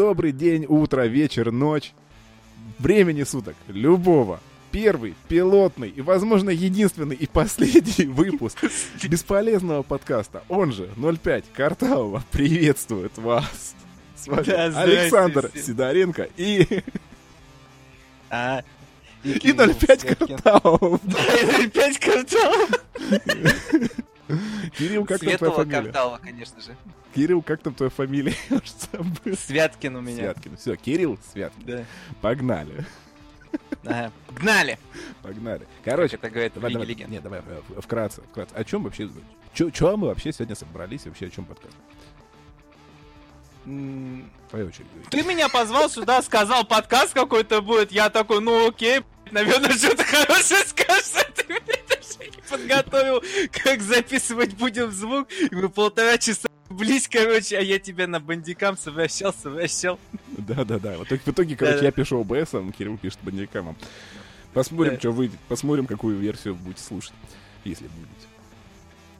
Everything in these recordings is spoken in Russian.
Добрый день, утро, вечер, ночь. Времени суток любого. Первый, пилотный и, возможно, единственный и последний выпуск бесполезного подкаста, он же 05 Картавова, приветствует вас. С вами Да, Александр. Сидоренко и, А, и 05 Картавов. Пять кварталов. Кирилл, как твоя Светлого фамилия? квартала, конечно же. Кирилл, как там твоя фамилия? Святкин у меня. Святкин. Все, Кирилл Святкин. Да. Погнали. Ага. Гнали! Погнали. Короче, Как это говорит давай, давай, Легенд. не, давай, э, вкратце, вкратце. О чем вообще, чё, мы вообще сегодня собрались, вообще о чем подкаст? Твоя очередь. Ты меня позвал сюда, сказал, подкаст какой-то будет. Я такой, ну окей, наверное, что-то хорошее скажешь. а Ты меня даже не подготовил, как записывать будем звук. И мы полтора часа близь, короче, а я тебя на бандикам совращал, совращал. Да-да-да. В итоге, в итоге, короче, я пишу ОБСом, Кирилл пишет бандикамом. Посмотрим, что выйдет. Посмотрим, какую версию будете слушать, если будете.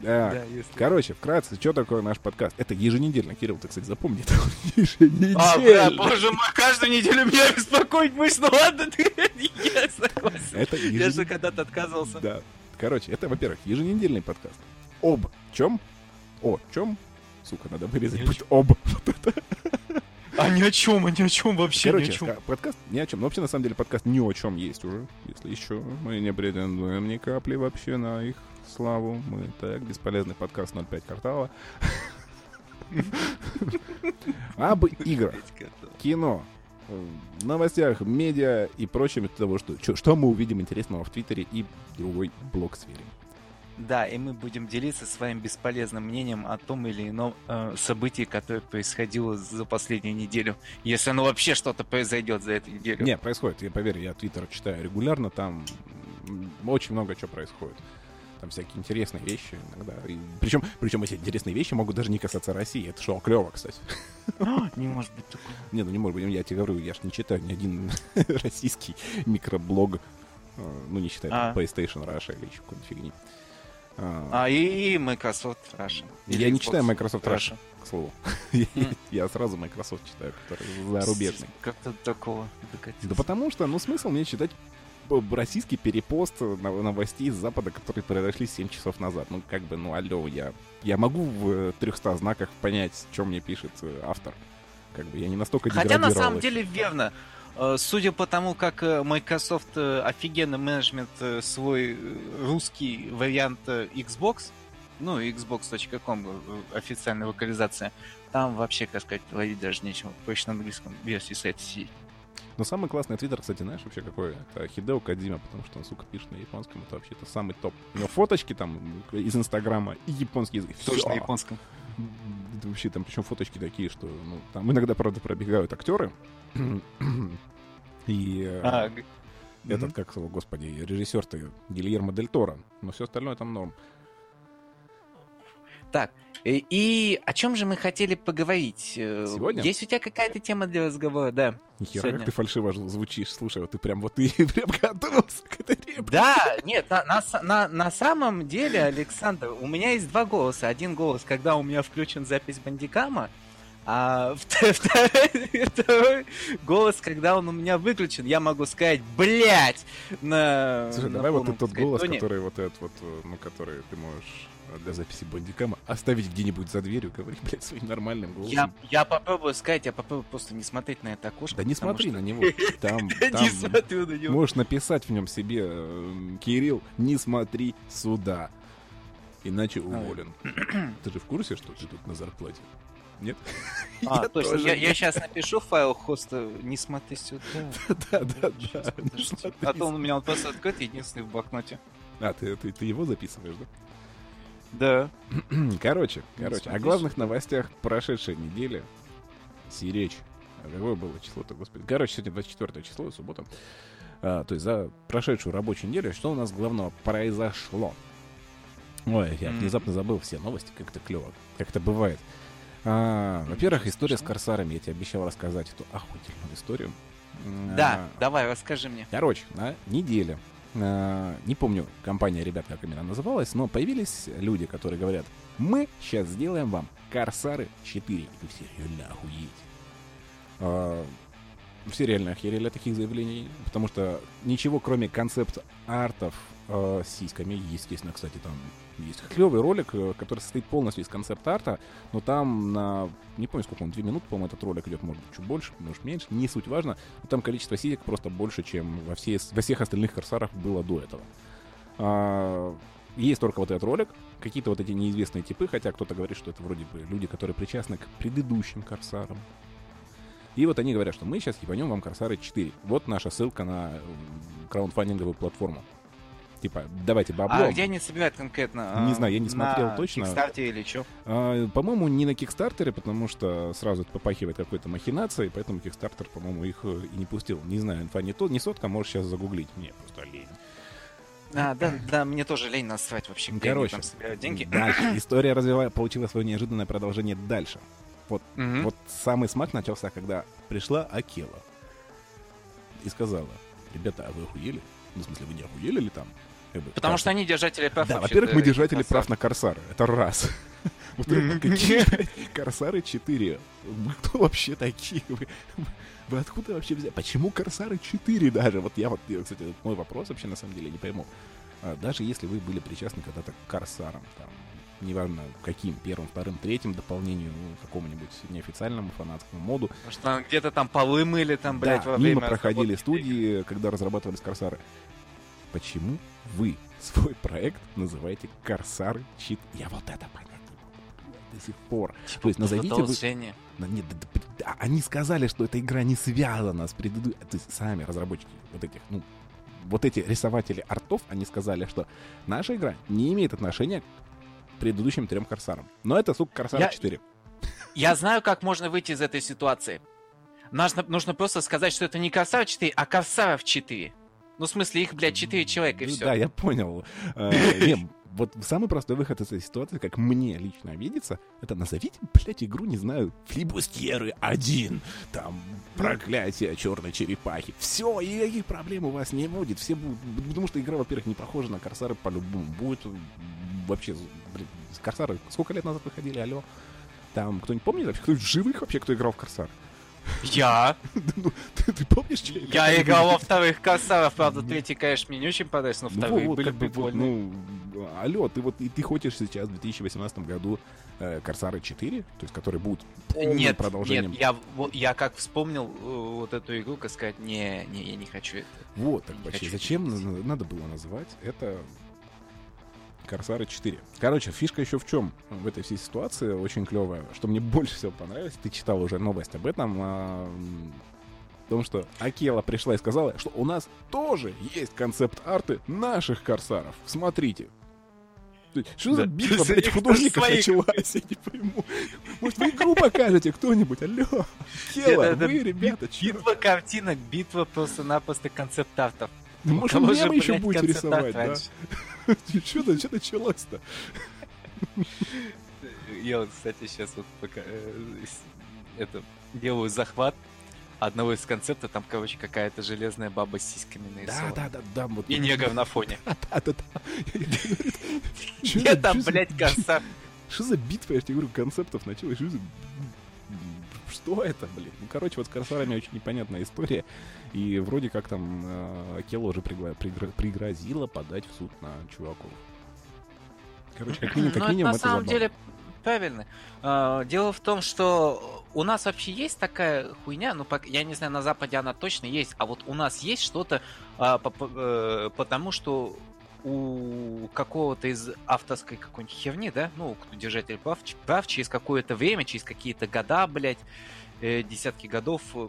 Да, если- Короче, вкратце, что такое наш подкаст? Это еженедельно, Кирилл, ты, кстати, запомни, это А, бля, еженедельно. боже мой, каждую неделю меня беспокоить будешь, ну ладно, ты, я согласен. Это Я же еженедельно. когда-то отказывался. Да. Короче, это, во-первых, еженедельный подкаст. Об чем? О чем? Сука, надо вырезать. Будет об. А ни о чем, а ни о чем вообще, Короче, ни о чем. подкаст ни о чем. Но вообще, на самом деле, подкаст ни о чем есть уже. Если еще мы не претендуем ни капли вообще на их славу. Мы так, бесполезный подкаст 05 квартала. Об играх, кино, новостях, медиа и прочем того, что, что мы увидим интересного в Твиттере и другой блог-сфере. Да, и мы будем делиться своим бесполезным мнением о том или ином э, событии, которое происходило за последнюю неделю. Если оно вообще что-то произойдет за эту неделю. Не, происходит. Я поверь, я Твиттер читаю регулярно, там очень много чего происходит. Там всякие интересные вещи иногда. И причем, причем эти интересные вещи могут даже не касаться России. Это шоу клево, кстати. Не может быть такого. Не, ну не может быть, я тебе говорю, я ж не читаю ни один российский микроблог, э, ну не считая А. PlayStation Russia или еще какой-нибудь фигни. А, А, и, и Microsoft Russia. Я Или не Xbox читаю Microsoft Russia, к слову. М. Я сразу Microsoft читаю, который зарубежный. Как то такого докатился? Да потому что, ну, смысл мне читать российский перепост новостей с Запада, которые произошли 7 часов назад. Ну, как бы, ну, алло, я, я могу в 300 знаках понять, что мне пишет э, автор. Как бы я не настолько Хотя на самом деле верно. Э, Судя по тому, как э, Microsoft э, офигенно менеджмент свой русский вариант Xbox, ну, xbox.com, официальная локализация, там вообще, как сказать, ловить даже нечего. Проще на английском версии сайта сидеть. Но самый классный твиттер, кстати, знаешь вообще какой? Это Хидео Кадзима, потому что он, сука, пишет на японском. Это вообще-то самый топ. У него фоточки там из Инстаграма и японский язык. Тоже Всё. на японском. Вообще там причем фоточки такие, что ну, там иногда, правда, пробегают актеры. И э, А, этот, мгм. как его, господи, режиссер-то Гильермо Дель Торо. Но все остальное там норм. Так, э, и о чем же мы хотели поговорить? Э, Сегодня? Есть у тебя какая-то тема для разговора? Да. Нихера, Сегодня. как ты фальшиво звучишь. Слушай, вот ты прям вот ты прям готовился к этой реплике. Да, нет, на, на, на, на самом деле, Александр, у меня есть два голоса. Один голос, когда у меня включен запись бандикама, а вт- второй, второй голос, когда он у меня выключен. Я могу сказать, блять, на Слушай, на давай вот этот сказать, голос, тоне. который вот этот вот, э, ну, который ты можешь для записи бандикама оставить где-нибудь за дверью, говори, блядь, своим нормальным голосом. Я, я попробую сказать, я попробую просто не смотреть на это окошко. Да не смотри что- на него. Там, там не смотрю на него. можешь написать в нем себе, э, Кирилл, не смотри сюда. Иначе уволен. Ты же в курсе, что ты тут на зарплате? Нет? А, Я точно, тоже я, я сейчас напишу файл хоста, не смотри сюда. Да, да, да. А то он у меня он просто открыт, единственный в блокноте. А, ты, ты, ты его записываешь, да? Да. Короче, короче, о смотри главных новостях прошедшей недели. Сиречь. А какое было число-то, господи? Короче, сегодня 24 число, суббота. А, то есть за прошедшую рабочую неделю, что у нас главного произошло? Ой, я внезапно забыл все новости, как это клево, как это бывает. А, во-первых, история с. Корсарами. Я тебе обещал рассказать эту охуительную историю. Да, А, давай, расскажи мне. Короче, на неделе, не помню, компания ребят, как именно называлась, но появились люди, которые говорят, мы сейчас сделаем вам Корсары 4. И все реально охуеть. А, все реально охерели от таких заявлений, потому что ничего, кроме концепт-артов э, с сиськами, естественно, кстати, там есть клевый ролик, э, который состоит полностью из концепт-арта, но там на, не помню, сколько он, две минуты, по-моему, этот ролик идет, может быть, чуть больше, может, меньше, не суть важно, но там количество сисек просто больше, чем во, все, во всех остальных корсарах было до этого. А, есть только вот этот ролик, какие-то вот эти неизвестные типы, хотя кто-то говорит, что это вроде бы люди, которые причастны к предыдущим корсарам. И вот они говорят, что мы сейчас ебанем вам Корсары 4. Вот наша ссылка на краундфандинговую платформу. Типа, давайте бабло. А где они собирают конкретно? Не знаю, я не смотрел на точно. Кикстартере или что? А, по-моему, не на Кикстартере, потому что сразу это попахивает какой-то махинацией, поэтому Кикстартер, по-моему, их э, и не пустил. Не знаю, инфа не, то, не сотка, можешь сейчас загуглить. Мне просто лень. А, да, да, мне тоже лень насрать вообще, где Короче, там собирают деньги. Дальше. История развивая, получила свое неожиданное продолжение дальше. Мгм. Вот самый смак начался, когда пришла Акела и сказала, ребята, а вы охуели? Ну, в смысле, вы не охуели ли там? Потому что они держатели прав. Да, во-первых, мы держатели прав на Корсары. Это раз. Во-вторых, какие Корсары 4? Вы кто вообще такие? Вы, вы откуда вообще взяли? Почему Корсары 4 даже? Вот я вот, кстати, это мой вопрос вообще на самом деле не пойму. А, Даже если вы были причастны когда-то к Корсарам, там, неважно каким, первым, вторым, третьим дополнению, ну, какому-нибудь неофициальному фанатскому моду, Потому что там где-то там полы мыли, там, блядь, да, во мимо время проходили разработки. студии, когда разрабатывались Корсары. Почему вы свой проект называете Корсары Чит? Я вот это понять не могу до сих пор. Типа То есть назовите вы... Да нет, да- да- да, они сказали, что эта игра не связана с предыдущей... То есть сами разработчики вот этих, ну, вот эти рисователи артов, они сказали, что наша игра не имеет отношения к предыдущим трем Корсарам. Но это, сука, Корсар Я- 4. Я знаю, как можно выйти из этой ситуации. Нужно, нужно просто сказать, что это не Корсар 4, а Корсаров 4. Ну, в смысле, их, блядь, 4 человека и Ну все. Да, я понял. Э, Вот самый простой выход из этой ситуации, как мне лично видится, это назовите, блядь, игру, не знаю, Флибустьеры 1, там, проклятие черной черепахи. Все, и никаких проблем у вас не будет. Все будут, потому что игра, во-первых, не похожа на Корсары по-любому. Будет вообще, блин, Корсары сколько лет назад выходили, алло? Там кто-нибудь помнит вообще, кто живых вообще, кто играл в Корсар? Я? Ну, ты, ты помнишь, что Я играл во вторых Корсаров, правда, третий, конечно, мне не очень понравился, но Ну, вторые вот, были прикольные. ну, алло, ты вот и ты хочешь сейчас в 2018 году э, Корсары 4, то есть который будет полным Нет, продолжением. нет, я, вот- я как вспомнил э, вот эту игру, как сказать, не, не, я не хочу это. Вот, так хочу зачем на- надо было называть это Корсары 4. Короче, фишка еще в чем в этой всей ситуации очень клевая, что мне больше всего понравилось, ты читал уже новость об этом, а, о том, что Акела пришла и сказала, что у нас тоже есть концепт-арты наших корсаров. Смотрите. Что за Да. битва, За блядь, них художников своих. началась? Я не пойму. Может, вы игру покажете кто-нибудь? Алло. Акела, Это- это вы, ребята, чё? Битва картинок, битва просто-напросто концепт-артов. Ну, может, мемы еще блядь, будете рисовать, да? Что что началось-то? Я вот, кстати, сейчас вот пока э, это делаю захват одного из концептов, там, короче, какая-то железная баба с сиськами Да, нарисована. да, да, да. Вот, И негр на фоне. Да, да, да. За- там, блядь, корсар? Что за битва, я тебе говорю, концептов началась? Что за... Что это, блин? Ну, короче, вот с Корсарами очень непонятная история. И вроде как там э, Акела уже пригла- пригро- пригрозила подать в суд на чуваков. Короче, как минимум, как Ну, это минимум на это самом забавно. деле правильно. А, Дело в том, что у нас вообще есть такая хуйня, ну, я не знаю, на Западе она точно есть, а вот у нас есть что-то, а, э, потому что у какого-то из авторской какой-нибудь херни, да, ну, кто держатель прав, прав через какое-то время, через какие-то года, блядь, э, десятки годов, э,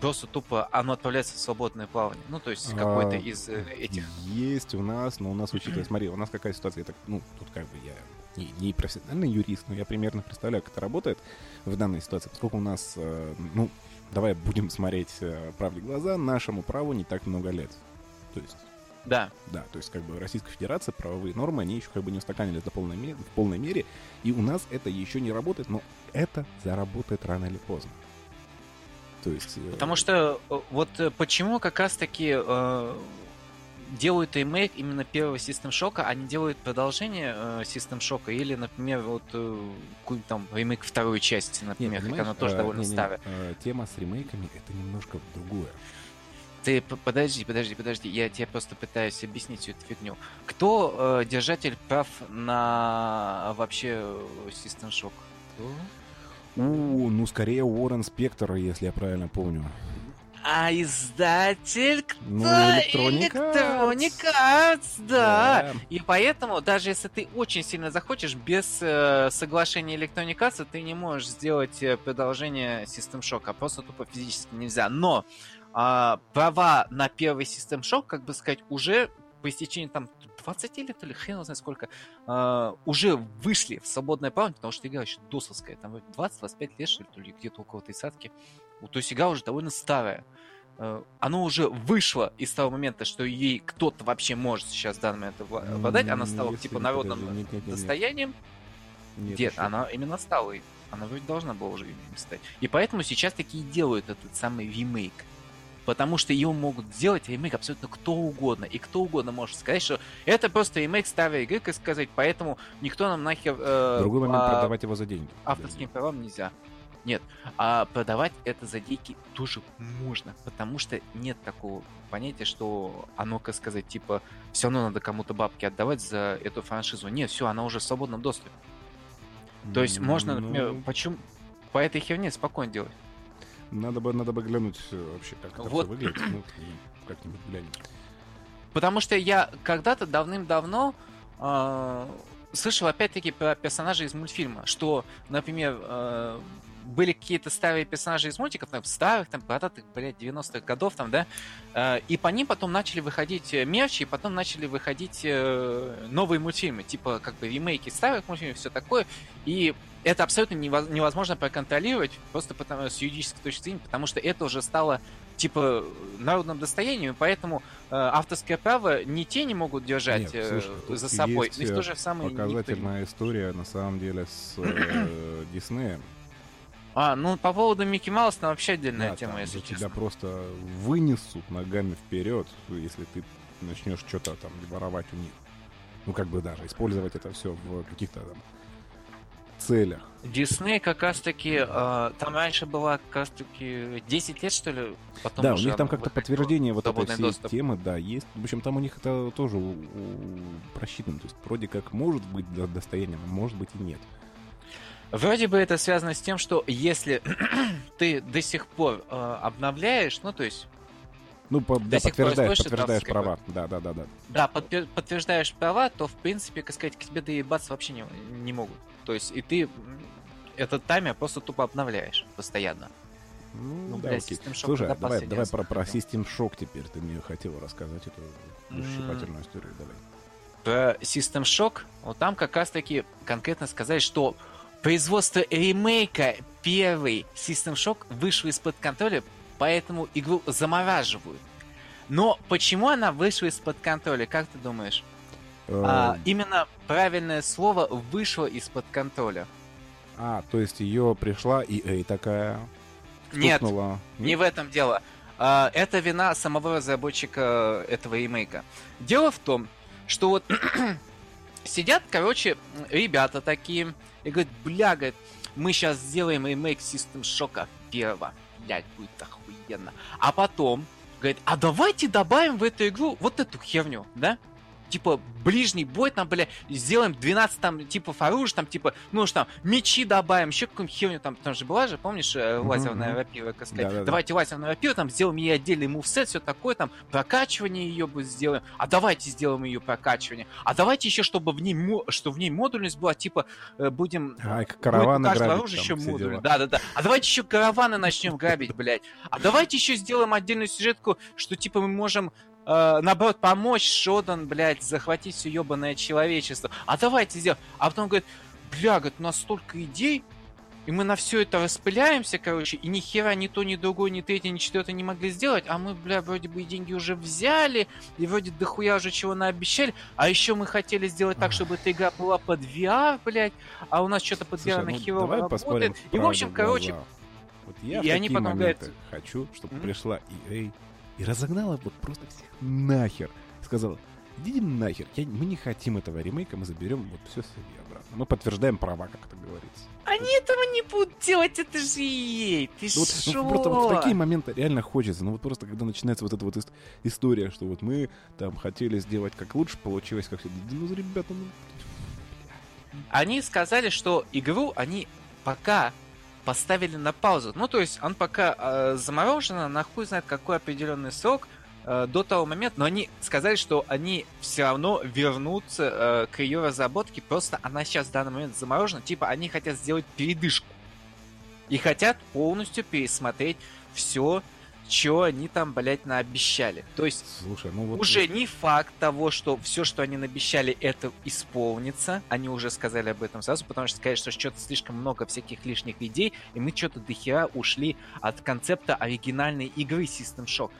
просто тупо оно отправляется в свободное плавание. Ну, то есть какой-то А, из э, этих... Есть у нас, но у нас, учитывая, смотри, у нас какая ситуация, я так, ну, тут как бы я не, не профессиональный юрист, но я примерно представляю, как это работает в данной ситуации, поскольку у нас, э, ну, давай будем смотреть правде глаза, нашему праву не так много лет. То есть, Да, да, то есть, как бы Российская Федерация, правовые нормы, они еще как бы не устаканились до полной меры, в полной мере, и у нас это еще не работает, но это заработает рано или поздно. То есть... э, Потому что э, вот э, почему как раз-таки э, делают ремейк именно первого System Shock, они делают продолжение э, System Shock или, например, вот э, там ремейк второй части, например, Нет, хотя она тоже э, довольно не-не, старая. э, тема с ремейками это немножко другое. Ты подожди, подожди, подожди, я тебе просто пытаюсь объяснить всю эту фигню. Кто э, держатель прав на вообще э, System Shock? Кто? У, ну скорее Уоррен Спектор, если я правильно помню. А издатель кто? Ну, Electronic Arts. Electronic Arts, да. И поэтому, даже если ты очень сильно захочешь, без э, соглашения Electronic Arts ты не можешь сделать э, продолжение System Shock, а просто тупо физически нельзя. Но а, права на первый System Shock, как бы сказать, уже по истечении там 20 лет или хрен знает сколько, а, уже вышли в свободное право, потому что игра еще досовская, там 20-25 лет, что ли, то ли где-то около тридцатки. То есть игра уже довольно старая. Э, Оно уже вышло из того момента, что ей кто-то вообще может сейчас в данный момент обла- обладать. Она стала если- типа народным подожди, нет, нет, нет, достоянием. Нет, Нет, она именно стала. Она вроде должна была уже стать. И поэтому сейчас такие делают этот самый ремейк. Потому что его могут сделать ремейк абсолютно кто угодно. И кто угодно может сказать, что это просто ремейк старой игры, как сказать, поэтому никто нам нахер... э, другой момент по продавать его за деньги. авторским правам нельзя. Нет. А продавать это за деньги тоже можно. Потому что нет такого понятия, что оно, как сказать, типа, все равно надо кому-то бабки отдавать за эту франшизу. Нет, все, она уже в свободном доступе. То есть можно, например, Ну, почему по этой херне спокойно делать. Надо бы, надо бы глянуть э, вообще, как это Вот. все выглядит. Ну, как-нибудь глянем. Потому что я когда-то давным-давно э, слышал опять-таки про персонажей из мультфильма, что, например, э, были какие-то старые персонажи из мультиков, там, старых, там, бородатых, блядь, 90-х годов, там, да, э, и по ним потом начали выходить э, мерчи, и потом начали выходить э, новые мультфильмы, типа, как бы, ремейки старых мультфильмов, все такое, и это абсолютно нево- невозможно проконтролировать, просто потому, с юридической точки зрения, потому что это уже стало, типа, народным достоянием, поэтому э, авторское право не те не могут держать Нет, э, слушай, тут за собой, есть, и в э, самое никто Показательная история, на самом деле, с э, Диснеем. А, ну по поводу Микки Мауса там вообще отдельная Да, тема, там если же тебя честно. просто вынесут ногами вперед, если ты начнешь что-то там воровать у них. Ну, как бы даже использовать это все в каких-то там целях. Дисней как раз таки, э, там раньше была как раз таки 10 лет, что ли? Потом да, у них там как-то подтверждение вот этой всей доступ. темы, да, есть. В общем, там у них это тоже у- у- просчитано. То есть вроде как может быть до- достоянием, а может быть и нет. Вроде бы это связано с тем, что если ты до сих пор э, обновляешь, ну то есть, Ну, по- да, подтверждаешь, подтверждаешь права. Да, да, да, да. да, подпе- подтверждаешь права, то в принципе, как сказать, к тебе доебаться вообще не, не могут. То есть, и ты этот таймер просто тупо обновляешь постоянно. Ну, Ну, да, окей. System Shock Слушай, а давай, давай про, про? System Shock теперь. Ты мне хотел рассказать эту М. душесчипательную историю. Давай. про System Shock, вот там как раз таки конкретно сказать, что производство ремейка первый System Shock вышло из-под контроля, поэтому игру замораживают. Но почему она вышла из-под контроля, как ты думаешь? А, Э, именно правильное слово вышло из-под контроля. А, то есть ее пришла EA такая, Нет, стукнула. Не в этом дело. А, Это вина самого разработчика этого ремейка. Дело в том, что вот сидят, короче, ребята такие и говорят, бля, говорит, мы сейчас сделаем ремейк System Shock первого. Блядь, будет охуенно. А потом, говорит, а давайте добавим в эту игру вот эту херню, да? Типа, ближний бой там, бля, сделаем 12 там типов оружия, там, типа, ну что там, мечи добавим, еще какую-нибудь херню там, там же была же, помнишь, э, лазерная рапира, как сказать, Да-да-да. давайте лазерную рапиру, там, сделаем ей отдельный мувсет, все такое, там, прокачивание ее бы сделаем, а давайте сделаем ее прокачивание, а давайте еще, чтобы в ней, что в ней модульность была, типа, э, будем... Ай, будет караваны грабить оружия там, еще модуль. дела. Да, да, да. А давайте еще караваны начнем грабить, блядь. А давайте еще сделаем отдельную сюжетку, что типа мы можем э, наоборот, помочь Шодан, блядь, захватить все ебаное человечество. А давайте сделаем. А потом говорит, бля, говорит, у нас столько идей, и мы на все это распыляемся, короче, и ни хера ни то, ни другое, ни третье, ни четвертое не могли сделать, а мы, бля, вроде бы и деньги уже взяли, и вроде дохуя уже чего наобещали, а еще мы хотели сделать так, чтобы эта игра была под VR, блядь, а у нас что-то под Слушай, VR на ну, херово давай поспорим работает. И, в общем, короче. Вот я и они потом говорят- хочу, чтобы Мгм. пришла EA и разогнала вот просто всех нахер. сказала, идите нахер, я, мы не хотим этого ремейка, мы заберем вот все себе обратно. Мы подтверждаем права, как это говорится. Они этого не будут делать, это же ей. Ты Ну, вот, ну, просто вот в такие моменты реально хочется. Ну вот просто когда начинается вот эта вот ис- история, что вот мы там хотели сделать как лучше, получилось как все. Ну, ребята, ну... Они сказали, что игру они пока поставили на паузу. Ну, то есть, он пока э, заморожена на хуй знает какой определенный срок э, до того момента, но они сказали, что они все равно вернутся э, к ее разработке, просто она сейчас в данный момент заморожена, типа они хотят сделать передышку. И хотят полностью пересмотреть все, что они там, блядь, наобещали. То есть, Слушай, ну вот... уже не факт того, что все, что они обещали, это исполнится. Они уже сказали об этом сразу, потому что что что-то слишком много всяких лишних идей, и мы что-то дохера ушли от концепта оригинальной игры System Shock.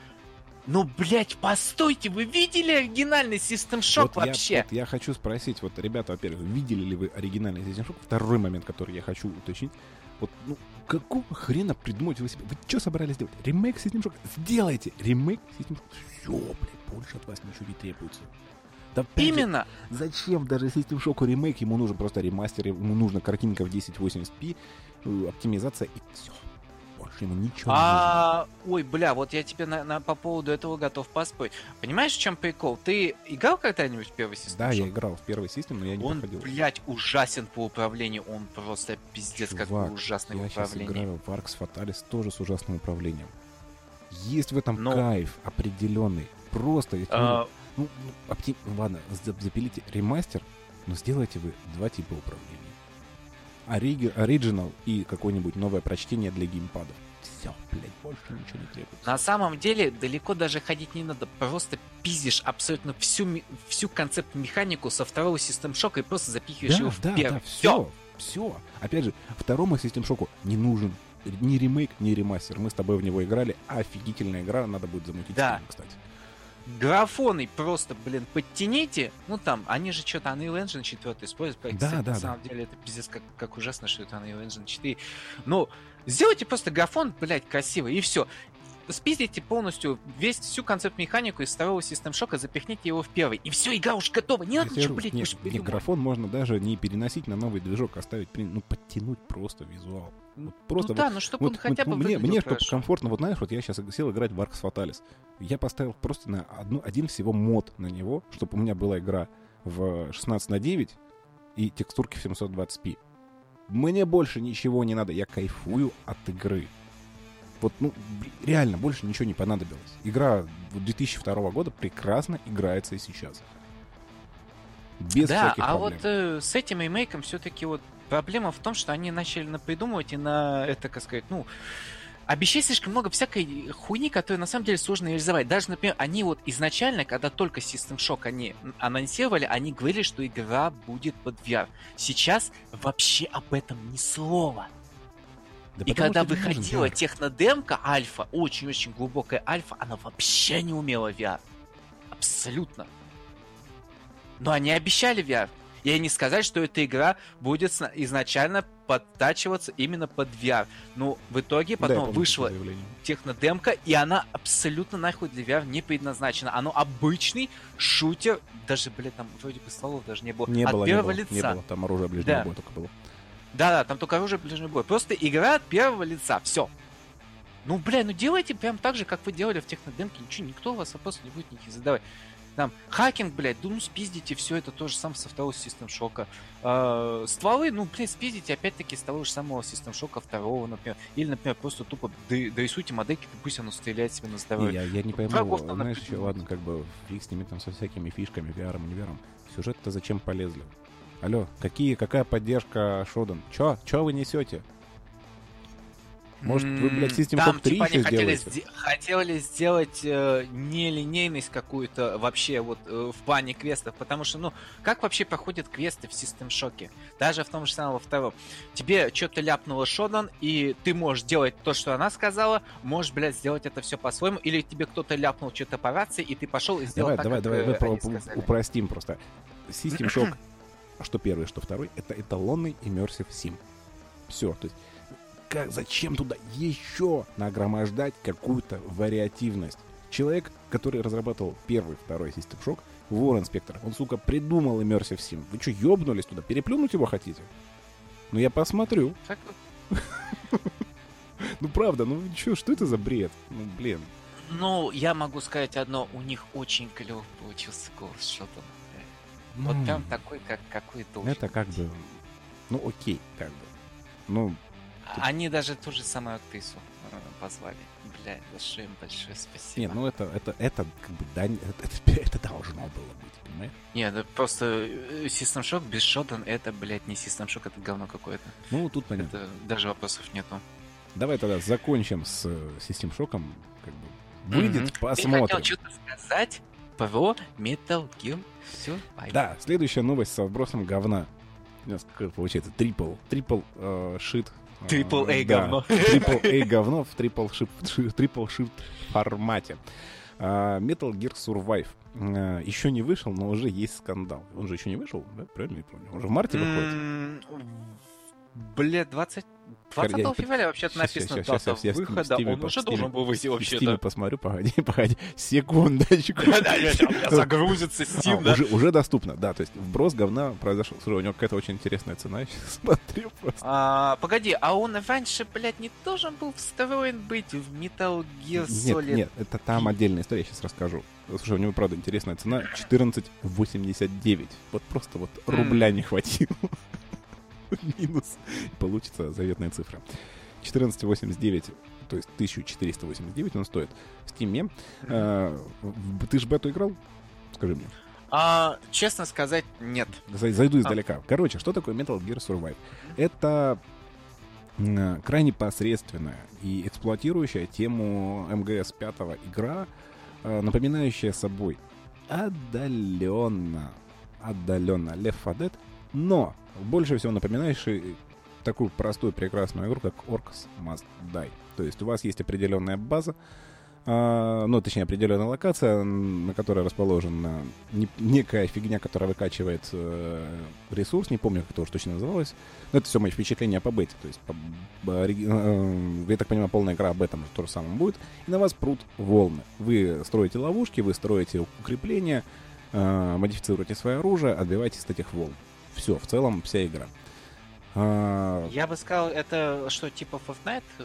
Ну, блядь, постойте, вы видели оригинальный System Shock Вот я, вообще? вот я хочу спросить, вот, ребята, во-первых, видели ли вы оригинальный System Shock? Второй момент, который я хочу уточнить. Вот, ну, какого хрена придумать вы себе? Вы что собрались делать? Ремейк System Shock? Сделайте ремейк System Shock. Все, блядь, больше от вас ничего не требуется. Да опять же, Именно. Зачем даже System Shock ремейк? Ему нужен просто ремастер, ему нужна картинка в 1080p, э, оптимизация и все. Ему ничего не. А, ой, бля, вот я тебе на, на- по поводу этого готов поспорить. Понимаешь, в чем прикол? Ты играл когда-нибудь в первый System Да, я играл в первый System, но я не Он, проходил. блядь, ужасен по управлению. Он просто пиздец, как Чувак, ужасный в Я сейчас управлении. играю в Arx Fatalis тоже с ужасным управлением. Есть в этом Но- кайф определенный. Просто, если А, ну, ну, опти- ладно, за- запилите ремастер, но сделайте вы два типа управления. Ориги- Оригинал и какое-нибудь новое прочтение для геймпадов. Все, блядь, больше ничего не требуется. на самом деле далеко даже ходить не надо. Просто пиздишь абсолютно всю, всю концепт-механику со второго System Shock и просто запихиваешь его Да, в да, первый. да, все, все. Опять же, второму System Shock не нужен ни ремейк, ни ремастер. Мы с тобой в него играли. Офигительная игра, надо будет замутить Да. стрим, кстати. Графоны просто, блин, подтяните. Ну там, они же что-то Unreal Engine 4 используют. Да, Кстати, да, на да. самом деле это пиздец как, как ужасно, что это Unreal Engine 4. Ну, сделайте просто графон, блядь, красивый, и все. Спиздите полностью весь, всю концепт-механику из второго System Shock, запихните его в первый. И все, игра уже готова. Не надо ничего, блядь, нет, уж нет, графон можно даже не переносить на новый движок, оставить, ну, подтянуть просто визуал. Вот просто ну да, ну чтобы Вот- он хотя вот бы мне, мне чтобы комфортно, вот знаешь, вот я сейчас сел играть в Arx Fatalis. Я поставил просто на одну, один всего мод на него, чтобы у меня была игра в 16 на 9 и текстурки в 720p. Мне больше ничего не надо, я кайфую от игры. Вот, ну, реально, больше ничего не понадобилось. Игра 2002 года прекрасно играется и сейчас. Без да, а проблем. вот э, с этим ремейком все-таки вот проблема в том, что они начали напридумывать и на это, как сказать, ну, обещать слишком много всякой хуйни, которую на самом деле сложно реализовать. Даже, например, они вот изначально, когда только System Shock они анонсировали, они говорили, что игра будет под VR. Сейчас вообще об этом ни слова. Да И когда не нужен выходила технодемка альфа, очень-очень глубокая альфа, она вообще не умела VR. Абсолютно. Но они обещали VR. И они сказали, что эта игра будет изначально подтачиваться именно под VR. Ну, в итоге Да, я потом помню вышла технодемка, и она абсолютно нахуй для VR не предназначена. Оно обычный шутер, даже, блядь, там вроде бы слов даже не было. Не от было, не первого было, лица. не было. Там оружие ближнего Да. боя только было. Да-да, там только оружие ближний бой. Просто игра от первого лица. Все. Ну, бля, ну делайте прям так же, как вы делали в технодемке. Ничего, никто у вас вопросов не будет никаких задавать. Там, хакинг, блядь, ну спиздите все это тоже сам со второго System шока. стволы, ну, блядь, спиздите опять-таки с того же самого System шока второго, например. Или, например, просто тупо дорисуйте модельки, пусть оно стреляет себе на здоровье. я, я не пойму, Врагов знаешь, еще, ладно, как бы фиг с ними там со всякими фишками, VR, VR. Сюжет-то зачем полезли? Алло, какие, какая поддержка SHODAN? Чё? Чё вы несете? Может, вы, блядь, System Там, Shock 3 типа, они еще хотели, сделаете? сде- хотели сделать э, нелинейность какую-то вообще вот э, в плане квестов, потому что, ну, как вообще проходят квесты в System Shock? Даже в том же самом во втором. Тебе что-то ляпнуло SHODAN, и ты можешь делать то, что она сказала, можешь, блядь, сделать это все по-своему, или тебе кто-то ляпнул что-то по рации, и ты пошел и сделал Давай, так, давай, как давай, э, давай они упростим просто. System Shock, что первый, что второй, это эталонный Immersive Sim. Все, то есть как, зачем туда еще нагромождать какую-то вариативность? Человек, который разрабатывал первый, второй System Shock, War Inspector, он, сука, придумал Immersive Sim. Вы что, ёбнулись туда? Переплюнуть его хотите? Ну, я посмотрю. Ну, правда, ну, чё, что это за бред? Ну, блин. Ну, я могу сказать одно, у них очень клёв получился голос Шелдона. Вот Ну, прям такой, как какой должен Это как быть. бы... Ну, окей, как бы. Ну, Они даже ту же самую актрису э, позвали. Бля, большое им большое спасибо. не, ну это, это, это как бы дань, это, это, это должно было быть, понимаешь? Не, да просто э, System Shock без Шелдон это, блядь, не System Shock, это говно какое-то. Ну, тут понятно. Это даже вопросов нету. Давай тогда закончим с э, System Shock'ом, как бы. Выйдет, Мгм. посмотрим. Ты хотел что-то сказать про Metal Gear Survive. Да, следующая новость со вбросом говна. У нас как получается трипл, трипл э, шит. э, Triple A да, говно. Трипл A говно в трипл трипл shift формате. А, Metal Gear Survive. Э, Еще не вышел, но уже есть скандал. Он же еще не вышел, да? Правильно я помню? Он же в марте выходит. Бля, 20... 20 Я- февраля вообще-то написано щас, дата Steam- выхода. Steam Он уже Steam- должен был выйти В Стиме вообще-то. посмотрю, погоди, погоди, секундочку. Загрузится А, Steam, да? уже, доступно, да, то есть вброс говна произошел. Слушай, у него какая-то очень интересная цена, я сейчас смотрю просто. А, погоди, а он раньше, блядь, не должен был встроен быть в Metal Gear Нет, Solid? нет, это там отдельная история, я сейчас расскажу. Слушай, у него, правда, интересная цена 14,89. Вот просто вот рубля не хватило. Минус. Получится заветная цифра. 14,89, то есть 1489 он стоит в Steam. Э, Ты же бету играл? Скажи мне. А, честно сказать, нет. Зай- Зайду издалека. Короче, что такое Metal Gear Survive? Это м, крайне посредственная и эксплуатирующая тему МГС 5 игра, напоминающая собой отдаленно, отдаленно Left 4 Dead, но больше всего напоминающий такую простую прекрасную игру, как Orcs Must Die. То есть у вас есть определенная база, а, ну, точнее, определенная локация, на которой расположена не- некая фигня, которая выкачивает э, ресурс, не помню, как это уж точно называлось. Но это все мои впечатления по бете. То есть, по- по э, я так понимаю, полная игра об этом то же самое будет. И на вас прут волны. Вы строите ловушки, вы строите укрепления, э, модифицируете свое оружие, отбиваетесь от этих волн. Все, в целом вся игра. А, Я бы сказал, это что, типа Fortnite? Э,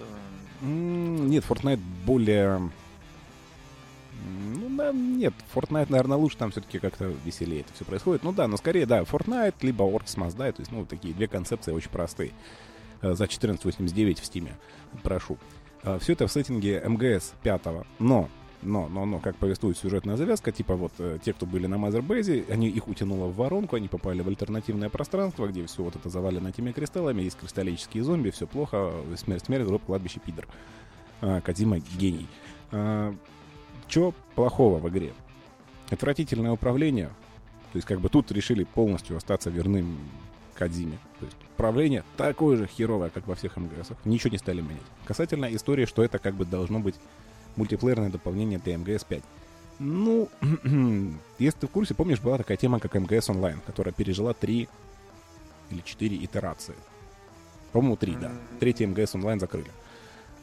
Нет, Fortnite более... Ну, да, нет, Fortnite, наверное, лучше, там все-таки как-то веселее это все происходит. Ну да, но скорее, да, Fortnite, либо Orcs Must Die, то есть, ну, такие две концепции очень простые. Э, За 14.89 в Стиме, прошу. Все это в сеттинге МГС 5 но, но, но, но, как повествует сюжетная завязка, типа вот э, те, кто были на Мазербейзе, они их утянуло в воронку, они попали в альтернативное пространство, где все вот это завалено этими кристаллами, есть кристаллические зомби, все плохо, смерть, смерть, гроб, кладбище, пидор. А, Кадима гений. Че плохого в игре? Отвратительное управление. То есть как бы тут решили полностью остаться верным Кадиме. То есть управление такое же херовое, как во всех МГСах. Ничего не стали менять. Касательно истории, что это как бы должно быть мультиплеерное дополнение для МГС 5. Ну, если ты в курсе, помнишь, была такая тема, как МГС онлайн, которая пережила три или четыре итерации. По-моему, три, да. Третий МГС онлайн закрыли.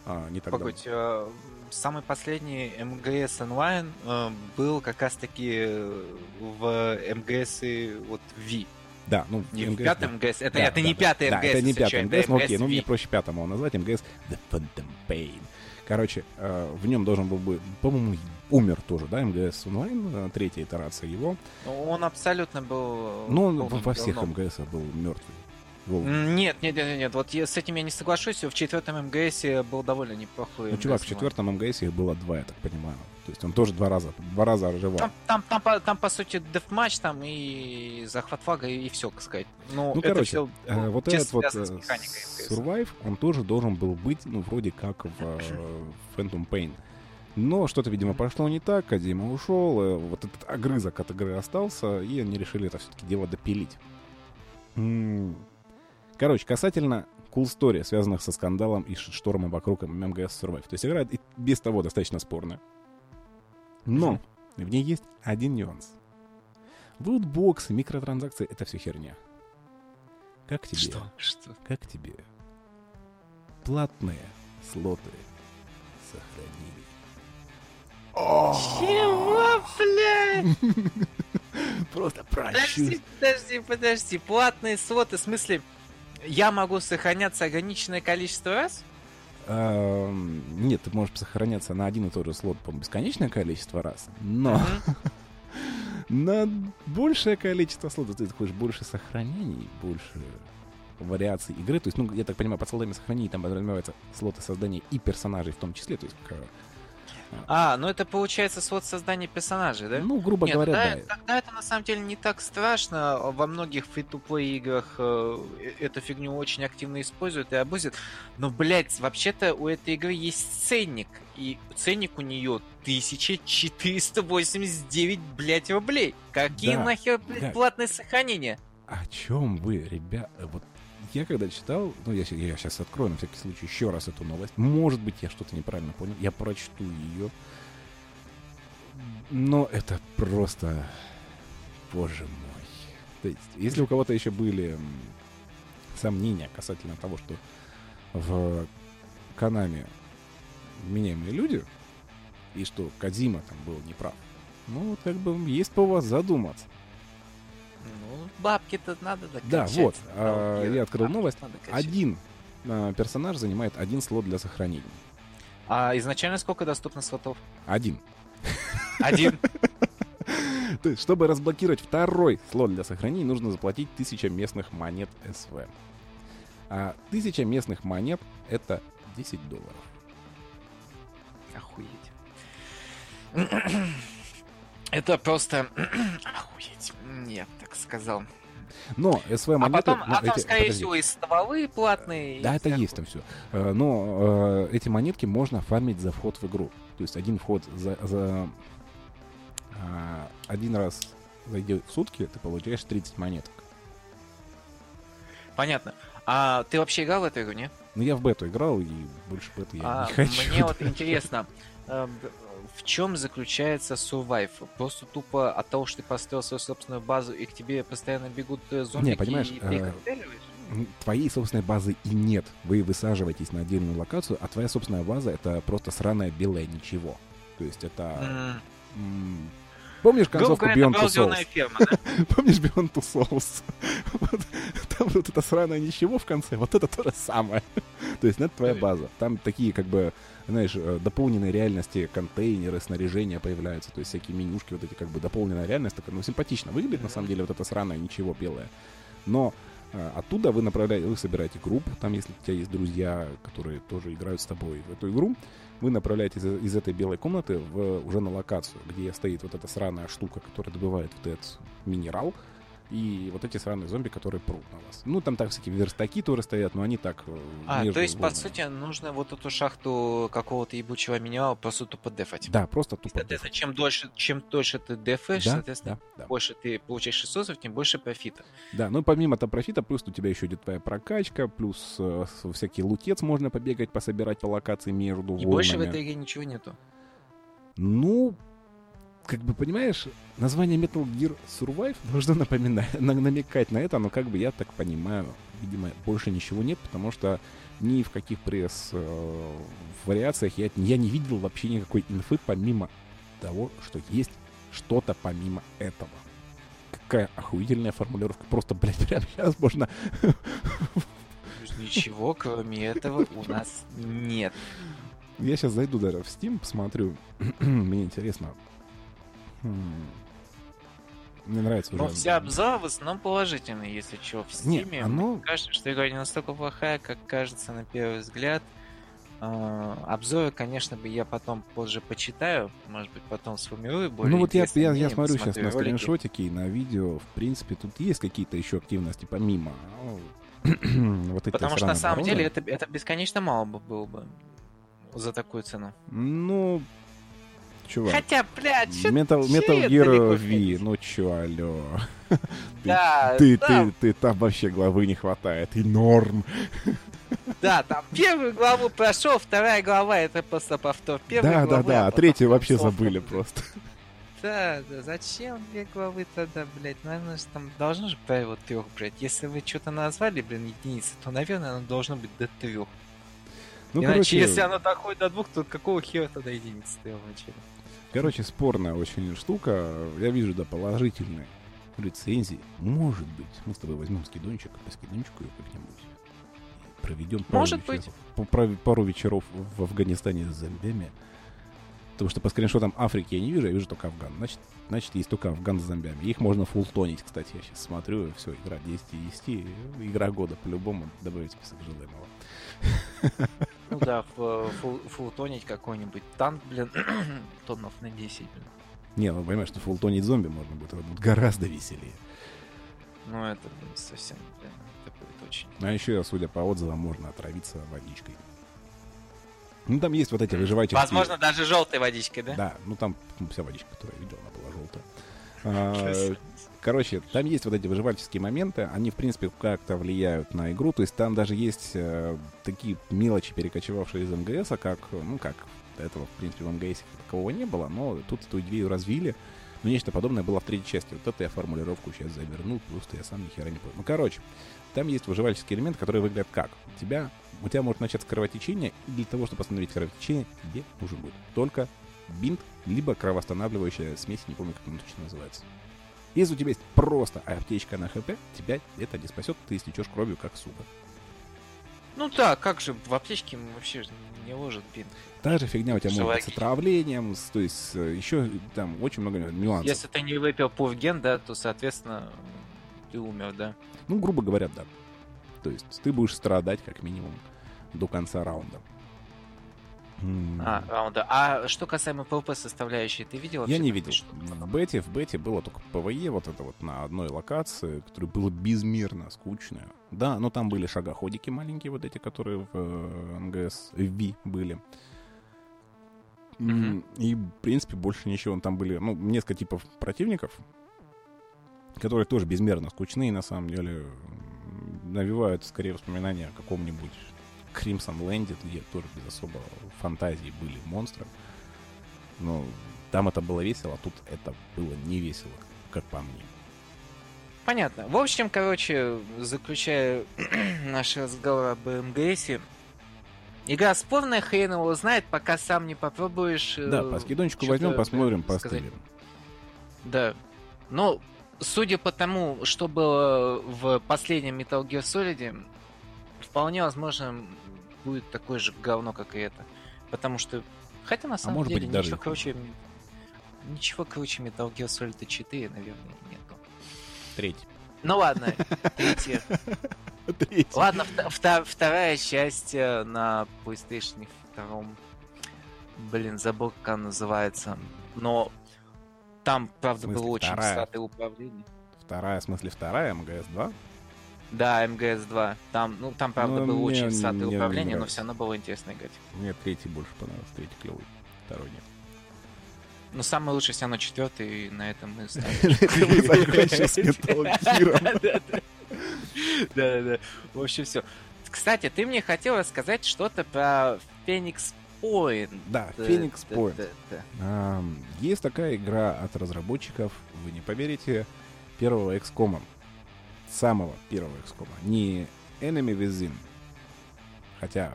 А, не так давно. Погодь, э, самый последний МГС онлайн э, был как раз таки э, в МГС и вот V. Да, ну, Не МГС, пятый да. МГС, это, Да, это да, не да. пятый Да, МГС, это не пятый МГС, ну окей, ну мне проще пятым его назвать, МГС The Phantom Pain. Короче, э, в нем должен был быть, по-моему, умер тоже, да, МГС онлайн, э, третья итерация его. Ну, Он абсолютно был... Но он во всех говном. МГС был мертвый. Волк. Нет, нет, нет, нет, вот я, с этим я не соглашусь. В четвертом МГС был довольно неплохой. Ну, чувак, в МГС. четвертом МГС их было два, я так понимаю. То есть он тоже два раза, два раза оживал. Там, там, там, по- там, по сути, дефматч там и захват флага, и, все, так сказать. Ну, Ну, это короче, все э, вот чисто этот вот э. Survive, он тоже должен был быть, ну, вроде как в э, Phantom Pain. Но что-то, видимо, пошло не так, Кадима ушел, вот этот огрызок от игры остался, и они решили это все-таки дело допилить. Короче, касательно cool story, связанных со скандалом и штормом вокруг МГС Survive. То есть игра и без того достаточно спорная. Но в ней есть один нюанс. Лутбоксы, микротранзакции — это все херня. Как тебе? Что? Что? Как тебе? Платные слоты сохранили. Чего, блядь? Просто Подожди, подожди, подожди. Платные слоты, в смысле, я могу сохраняться ограниченное количество раз? Эм, Нет, ты можешь сохраняться на один и тот же слот, по бесконечное количество раз, но на большее количество слотов ты хочешь больше сохранений, больше вариаций игры. То есть, ну, я так понимаю, под слотами сохранений там подразумеваются слоты создания и персонажей в том числе. То есть, А, ну это получается свод создания персонажей, да? ну, грубо Нет, говоря, тогда, да. тогда это на самом деле не так страшно. Во многих фри-то-плей играх э, э- эту фигню очень активно используют и обузят. Но, блядь, вообще-то у этой игры есть ценник. И ценник у нее 1489, блядь, рублей. Какие Да, нахер, блядь, да. платные сохранения? О чем вы, ребят? Вот я когда читал, ну, я, сейчас открою на всякий случай еще раз эту новость. Может быть, я что-то неправильно понял. Я прочту ее. Но это просто... Боже мой. То есть, если у кого-то еще были сомнения касательно того, что в Канаме меняемые люди, и что Кадима там был неправ, ну, вот как бы есть повод задуматься. Ну, бабки-то надо докачать. Да, вот, Ну, а, я открыл новость. Один а, персонаж занимает один слот для сохранения. А изначально сколько доступно слотов? Один. Один. То есть, чтобы разблокировать второй слот для сохранения, нужно заплатить 1000 местных монет СВ. А 1000 местных монет — это 10 долларов. Охуеть. Это просто... Охуеть. Нет, так сказал. Но СВ А монеты... потом, ну, а там, эти- скорее подожди. всего, и стволы платные. Да, это всякое. есть там все. Но э, эти монетки можно фармить за вход в игру. То есть один вход за, за а, один раз зайдя в сутки, ты получаешь 30 монеток. Понятно. А ты вообще играл в эту игру, не? Ну, я в бету играл, и больше беты я А, не хочу. Мне вот интересно, э, б- в чем заключается survive? Просто тупо от того, что ты построил свою собственную базу, и к тебе постоянно бегут э, зомбики, понимаешь, и ты их э, Твоей собственной базы и нет. Вы высаживаетесь на отдельную локацию, а твоя собственная база — это просто сраное белое ничего. То есть это... М, Помнишь концовку говоря, Beyond Two Souls? ферма, да? Помнишь Beyond Two Souls? Вот, там вот это сраное ничего в конце, вот это то же самое. То есть, ну, это твоя база. Там такие, как бы, знаешь, э, дополненные реальности, контейнеры, снаряжения появляются, то есть всякие менюшки, вот эти, как бы, дополненная реальность, такая, ну, симпатично выглядит, на самом деле, вот это сраное ничего белое. Но э, оттуда вы направляете, вы собираете группу, там, если у тебя есть друзья, которые тоже играют с тобой в эту игру, вы направляетесь из, из этой белой комнаты в, уже на локацию, где стоит вот эта сраная штука, которая добывает вот этот минерал, и вот эти сраные зомби, которые прут на вас. Ну, там так всякие верстаки тоже стоят, но они так... э, А, то есть, по волнами. сути, нужно вот эту шахту какого-то ебучего минерала просто тупо дефать. Да, просто тупо. Соответственно, чем дольше, чем дольше ты дефаешь, Да, соответственно, да, да. больше ты получаешь ресурсов, тем больше профита. Да, ну помимо того профита, плюс у тебя еще идет твоя прокачка, плюс э, всякий лутец можно побегать, пособирать по локации между И больше в волнами. этой игре ничего нету. Ну, как бы понимаешь, название Metal Gear Survive должно напоминать, на- намекать на это, но как бы я так понимаю, видимо, больше ничего нет, потому что ни в каких пресс э, я, я не видел вообще никакой инфы помимо того, что есть что-то помимо этого. Какая охуительная формулировка. Просто, блядь, прямо сейчас можно... Ничего, кроме этого, у нас нет. Я сейчас зайду даже в Steam, посмотрю. Мне интересно. Хм. Мне нравится уже... Но все обзоры в основном положительные, если что, в Не, стиме. оно- Мне кажется, что игра не настолько плохая, как кажется на первый взгляд. А, Обзоры, конечно, бы я потом позже почитаю, может быть, потом сформирую более Ну вот я, я, я смотрю сейчас на скриншотики и на видео. В принципе, тут есть какие-то еще активности помимо ну, вот этой Потому что на самом обороны. деле это, это бесконечно мало бы было бы за такую цену. Ну, чувак. Хотя, блядь, чё Metal, Metal Gear V, ходить? ну чё, алло. Да, Ты, да, ты, ты, там вообще главы не хватает, и норм. да, там первую главу прошел, вторая глава это просто повтор. Первой Да, да, главы, да, а потом третью вообще забыли просто. Да, да, зачем две главы тогда, блядь? Наверное, же там должно же правило трех, блядь. Если вы что-то назвали, блин, единицы, то, наверное, оно должно быть до трех. Ну, Иначе, короче, если оно доходит до двух, то какого хера тогда единица стояла вначале? Короче, спорная очень штука. Я вижу, да, положительные рецензии. Может быть, мы с тобой возьмем скидончик, по скидончику как-нибудь. Проведем пару Может вечеров, быть. пару вечеров в Афганистане с зомбями. Потому что по скриншотам Африки я не вижу, я вижу только Афган. Значит, значит есть только Афган с зомбями. Их можно фултонить, кстати, я сейчас смотрю. Все, игра 10 из 10. Игра года по-любому. Добавить список желаемого. Ну да, фултонить какой-нибудь танк, блин, тоннов на 10, блин. Не, ну понимаешь, что фултонить зомби можно будет. Это будет гораздо веселее. Ну это, блин, совсем, блин, это будет очень... А еще, судя по отзывам, можно отравиться водичкой. Ну, там есть вот эти выживательские... Возможно, даже желтой водичкой, да? Да, ну там ну, вся водичка, которую я видел, она была желтая. А, Короче, там есть вот эти выживательские моменты, они, в принципе, как-то влияют на игру, то есть там даже есть э, такие мелочи, перекочевавшие из МГС, как, ну, как этого, в принципе, в МГС такового не было, но тут эту идею развили, но нечто подобное было в третьей части. Вот это я формулировку сейчас завернул, просто я сам ни хера не понял. Ну, короче, там есть выживательский элемент, который выглядит как? У тебя, у тебя может начаться кровотечение, и для того, чтобы остановить кровотечение, тебе нужен будет только бинт, либо кровоостанавливающая смесь, не помню, как она точно называется. Если у тебя есть просто аптечка на хп, тебя это не спасет, ты истечешь кровью, как сука. Ну да, как же, в аптечке вообще не ложат бинт. Та же фигня у тебя может быть с отравлением, с- то есть э, еще там очень много нюансов. Если ты не выпил пуфген, да, то, соответственно, ты умер, да. Ну, грубо говоря, да. То есть ты будешь страдать как минимум до конца раунда. А, раунда. А что касаемо PvP составляющей, ты видел Я не видел. В бете, в бете было только PvE, вот это вот на одной локации, которая была безмерно скучная. Да, но там были шагоходики маленькие, вот эти, которые в э, MGS V были. Мгм. И, в принципе, больше ничего. Там были, ну, несколько типов противников, которые тоже безмерно скучные, на самом деле. Навевают, скорее, воспоминания о каком-нибудь Crimson Land, где тоже без особо фантазии были монстры. Но там это было весело, а тут это было не весело, как по мне. Понятно. В общем, короче, заключая наш разговор об МГСе, игра спорная, хрен его знает, пока сам не попробуешь. э, Да, по скидончику возьмем, посмотрим, постылим. Да. Но, судя по тому, что было в последнем Metal Gear Solid, вполне возможно будет такое же говно, как и это. Потому что, хотя на самом А деле быть, ничего круче, ничего круче Metal Gear Solid 4, наверное, нету. Третий. Ну ладно. Третий. Ладно, вторая часть э, на PlayStation 2. Блин, забыл, как она называется. Но там, правда, было очень вторая? статое управление. Вторая, в смысле вторая, МГС-2? Да, МГС-2. Там, ну, там, правда, Ну, было мне очень не управление, но все равно было интересно играть. Мне третий больше понравился, третий клевый, второй нет. Но самый лучший все равно четвертый, и на этом мы. Да-да-да. В общем, все. Кстати, ты мне хотел рассказать что-то про Phoenix Point. Да, Phoenix да, Point. Есть такая игра от разработчиков, вы не поверите, первого XCOM. Самого первого XCOM. Не Enemy Within. Хотя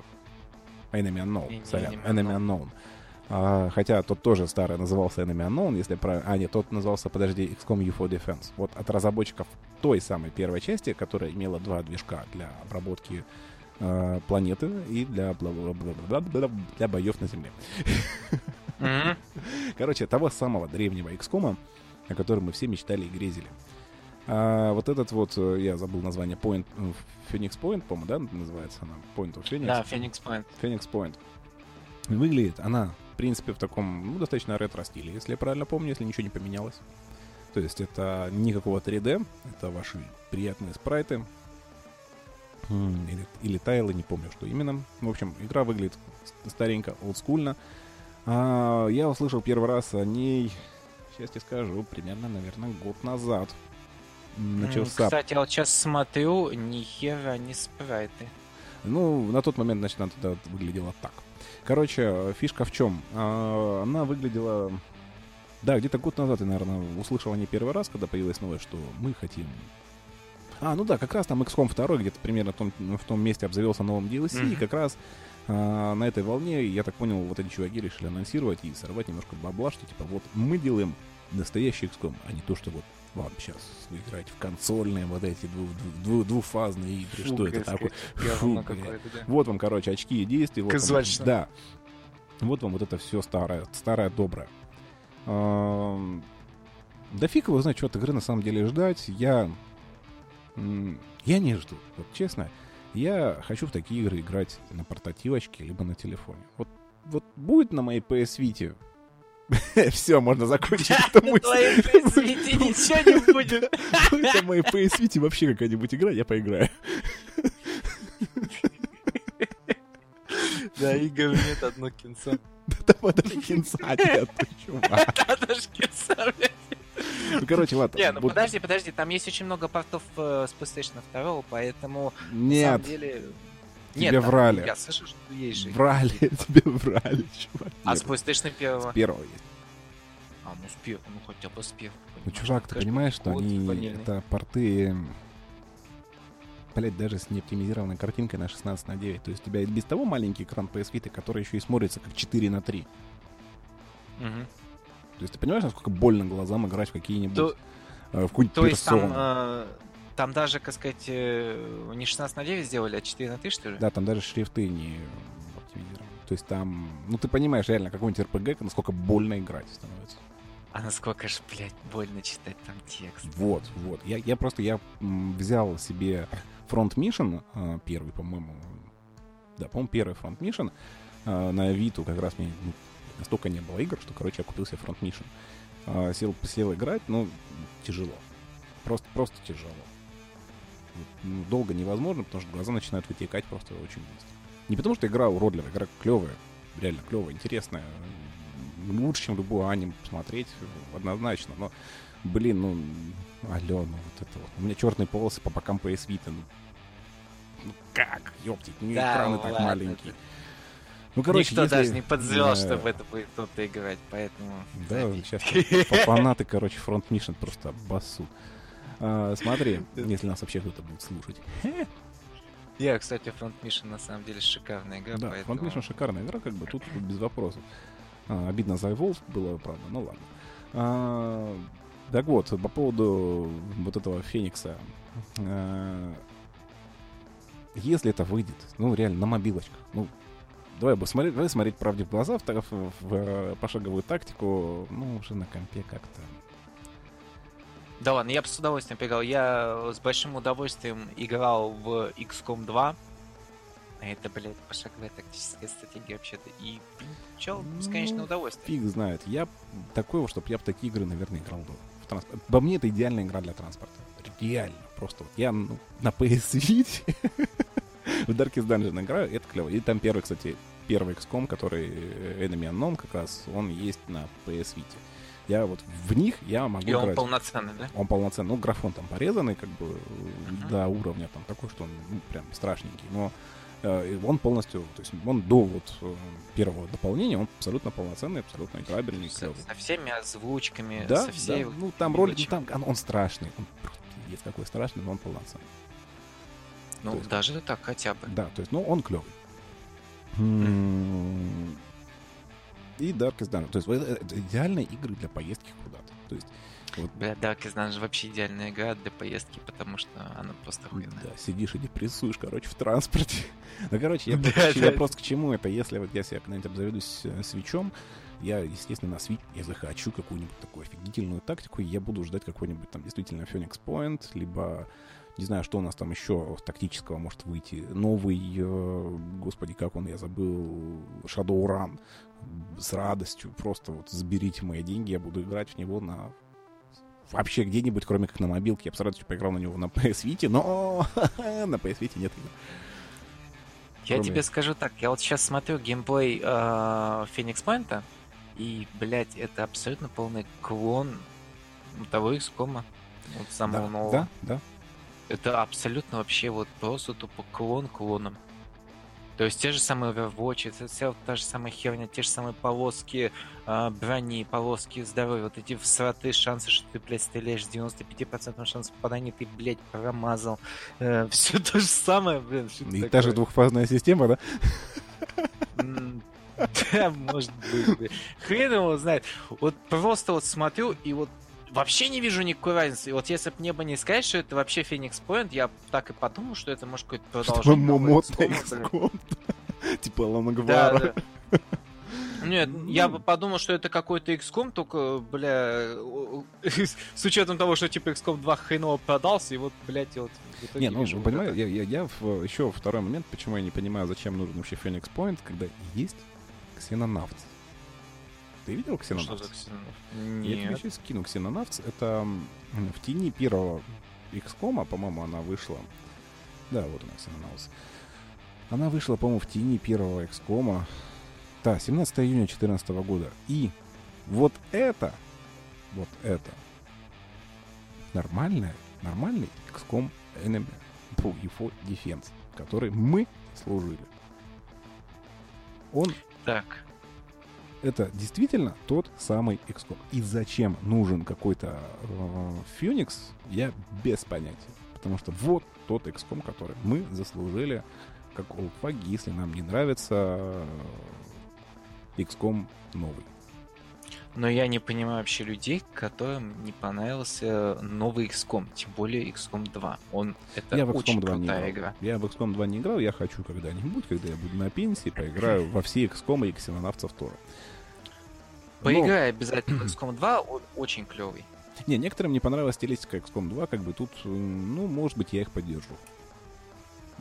Enemy Unknown, сорян, Enemy Enemy Unknown. А, хотя тот тоже старый назывался Enemy Unknown, если правильно... А, нет, тот назывался, подожди, XCOM UFO Defense. Вот от разработчиков той самой первой части, которая имела два движка для обработки э, планеты и для, для боев на Земле. Короче, того самого древнего XCOM, о котором мы все мечтали и грезили. А вот этот вот, э, я забыл название, Point, э, Phoenix Point, по-моему, да, называется она? Point of Phoenix. Да, Phoenix Point. Phoenix Point. Выглядит она, в принципе, в таком, ну, достаточно ретро-стиле, если я правильно помню, если ничего не поменялось. То есть это никакого 3D, это ваши приятные спрайты. Или, или тайлы, не помню, что именно. В общем, игра выглядит старенько, олдскульно. А, я услышал первый раз о ней, сейчас тебе скажу, примерно, наверное, год назад. Начался Кстати, я вот сейчас смотрю, ни хера не спрайты. Ну, на тот момент, значит, она тогда выглядела так. Короче, фишка в чем? А, Она выглядела... Да, где-то год назад я, наверное, услышал о ней первый раз, когда появилась новость, что мы хотим... А, ну да, как раз там XCOM 2 где-то примерно в том, в том месте обзавелся новым DLC, и Мгм. как раз А, на этой волне, я так понял, вот эти чуваки решили анонсировать и сорвать немножко бабла, что типа вот мы делаем настоящий XCOM, а не то, что вот ладно, сейчас вы играете в консольные вот эти дву- дву- двуфазные игры, Фу, что это такое? Фу, да. Вот вам, короче, очки и действия. Вот вам- да. Вот вам вот это все старое, старое доброе. Да фиг его знает, что от игры на самом деле ждать. Я... Я не жду, вот честно. Я хочу в такие игры играть на портативочке, либо на телефоне. Вот, вот будет на моей PS Vita... Все, можно закончить эту На мысль. твоей ничего не будет. Будет на моей PS Vita вообще какая-нибудь игра, я поиграю. Да, игр нет, одно кинцо. Да подожди, кинца нет, чувак. Ж кинцо, блядь. Ну, короче, ладно. Не, ну вот- подожди, подожди, там есть очень много портов э, с PlayStation 2, поэтому на Нет, самом деле... тебе Нет, там- врали. Я слышу, что есть же. врали, тебе врали, чувак. А с PlayStation 1? с первого есть. А, ну с первого, ну хотя бы с первого. Ну, чувак, ты понимаешь, что они... ванильный. Это порты... Блять, даже с неоптимизированной картинкой на 16 на 9. То есть у тебя и без того маленький экран PS Vita, который еще и смотрится как 4 на 3. Мгм. То есть ты понимаешь, насколько больно глазам играть в какие-нибудь... То- э, в какую-нибудь То есть там, персону. э, там даже, как сказать, э, не 16 на 9 сделали, а 4 на 3, что ли? Да, там даже шрифты не оптимизированы. То есть там... Ну, ты понимаешь реально, какой-нибудь RPG, насколько больно играть становится. А насколько же, блядь, больно читать там текст. Вот, вот. Я, я просто я взял себе Front Mission э, первый, по-моему. Да, по-моему, первый Front Mission э, на Авито как раз мне ну, настолько не было игр, что, короче, я купил себе Front Mission. Сел, сел играть, ну, тяжело. Просто, просто тяжело. Ну, долго невозможно, потому что глаза начинают вытекать просто очень быстро. Не потому что игра уродливая, игра клевая, реально клевая, интересная. Лучше, чем любую аниме посмотреть, однозначно. Но, блин, ну, алло, ну вот это вот. У меня черные полосы по бокам PS Vita. Ну, ну как, ёптить, ну Да экраны так ладно, маленькие. это- Ну, короче, Никто если- даже не подозревал, Да. что в это будет кто-то играть, поэтому... Да, сейчас фа- фанаты, короче, фронт Mission просто обоссут. А, смотри, если нас вообще кто-то будет слушать. Я, кстати, Front Mission на самом деле шикарная игра, Да, поэтому... Front Mission шикарная игра, как бы тут без вопросов. А, обидно за Evolve было, правда, ну ладно. А, так вот, по поводу вот этого Феникса. А, если это выйдет, ну реально, на мобилочках, ну Давай, бы смотреть, давай смотреть правде в глаза, в, в, в, пошаговую тактику, ну, уже на компе как-то. Да ладно, я бы с удовольствием поиграл. Я с большим удовольствием играл в XCOM 2. А это, блядь, пошаговая тактическая стратегия вообще-то. И, чел, бесконечное Ну, удовольствие. Фиг знает. Я такого, чтобы я в такие игры, наверное, играл бы. В транспорт. По мне, это идеальная игра для транспорта. Реально. Просто вот я ну, на PS Vita в Darkest Dungeon играю, это клево. И там первый, кстати, первый XCOM, который э, Enemy Unknown как раз, он есть на PS Vita. Я вот в них я могу И он играть. полноценный, да? Он полноценный. Ну, графон там порезанный, как бы, Мгм. до уровня там такой, что он ну, прям страшненький. Но э, он полностью, то есть он до вот э, первого дополнения, он абсолютно полноценный, абсолютно играбельный, Со, со всеми озвучками, Да, со всей... да, ну там ролик, ну, там он, он страшный, он пиздец какой страшный, но он полноценный. Ну, то есть- даже так хотя бы. Да, то есть, ну, он клевый. И Darkest Dungeon. То есть, это, идеальные игры для поездки куда-то. То есть, вот, Бля, Darkest Dungeon вообще идеальная игра для поездки, потому что она просто охуенная. да, сидишь и депрессуешь, короче, в транспорте. Ну, короче, я, Да, просто, я да. просто к чему это? Если вот я себе когда-нибудь обзаведусь э, свечом, я, естественно, на свич, я захочу какую-нибудь такую офигительную тактику, и я буду ждать какой-нибудь там действительно Phoenix Point, либо не знаю, что у нас там еще тактического может выйти. Новый, э, господи, как он, я забыл, Shadowrun. С радостью. Просто вот заберите мои деньги, я буду играть в него на вообще где-нибудь, кроме как на мобилке. Я бы с радостью поиграл на него на PS Vita, но на PS Vita нет игр. Я Кроме- тебе скажу так, я вот сейчас смотрю геймплей э, Феникс Пойнта, и, блядь, это абсолютно полный клон того XCOM. Вот самого Да, нового. да, да. Это абсолютно вообще вот просто тупо клон клоном. То есть те же самые Overwatch, вот та же самая херня, те же самые полоски э, брони, полоски здоровья, вот эти всраты шансы, что ты, блядь, стреляешь с 95% шанс попадания, ты, блядь, промазал. все то же самое, блин. И та такое? же двухфазная система, да? Да, может быть. Хрен его знает. Вот просто вот смотрю, и вот вообще не вижу никакой разницы. И вот если бы мне бы не сказать, что это вообще Феникс Point, я так и подумал, что это может какое-то продолжение. Типа Ланагвара. Да, Нет, я бы подумал, что это какой-то XCOM, только, бля, с учетом того, что типа XCOM 2 хреново продался, и вот, блядь, вот не, ну, вижу, понимаю, я, я, я в, еще второй момент, почему я не понимаю, зачем нужен вообще Phoenix Point, когда есть ксенонавт. Ты видел ксенонавт? Что за ксенонавт? Нет. Я тебе сейчас скину ксенонавт. Это в тени первого XCOM, по-моему, она вышла. Да, вот она, ксенонавт. Она вышла, по-моему, в тени первого XCOM. Да, 17 июня 2014 года. И вот это, вот это нормальная, нормальный XCOM Enemy UFO Defense, который мы служили. Он... Так. Это действительно тот самый XCOM. И зачем нужен какой-то э, я без понятия. Потому что вот тот XCOM, который мы заслужили как олдфаги, если нам не нравится э, XCOM новый. Но я не понимаю вообще людей, которым не понравился новый XCOM, тем более XCOM 2. Он это я в XCOM очень 2 крутая не игра. Я в XCOM 2 не играл, я хочу когда-нибудь, когда я буду на пенсии, поиграю во все XCOM и ксенонавтов Тора. Поиграй Но... обязательно в XCOM 2, он очень клевый. Не, некоторым не понравилась стилистика XCOM 2, как бы тут, ну, может быть, я их поддержу.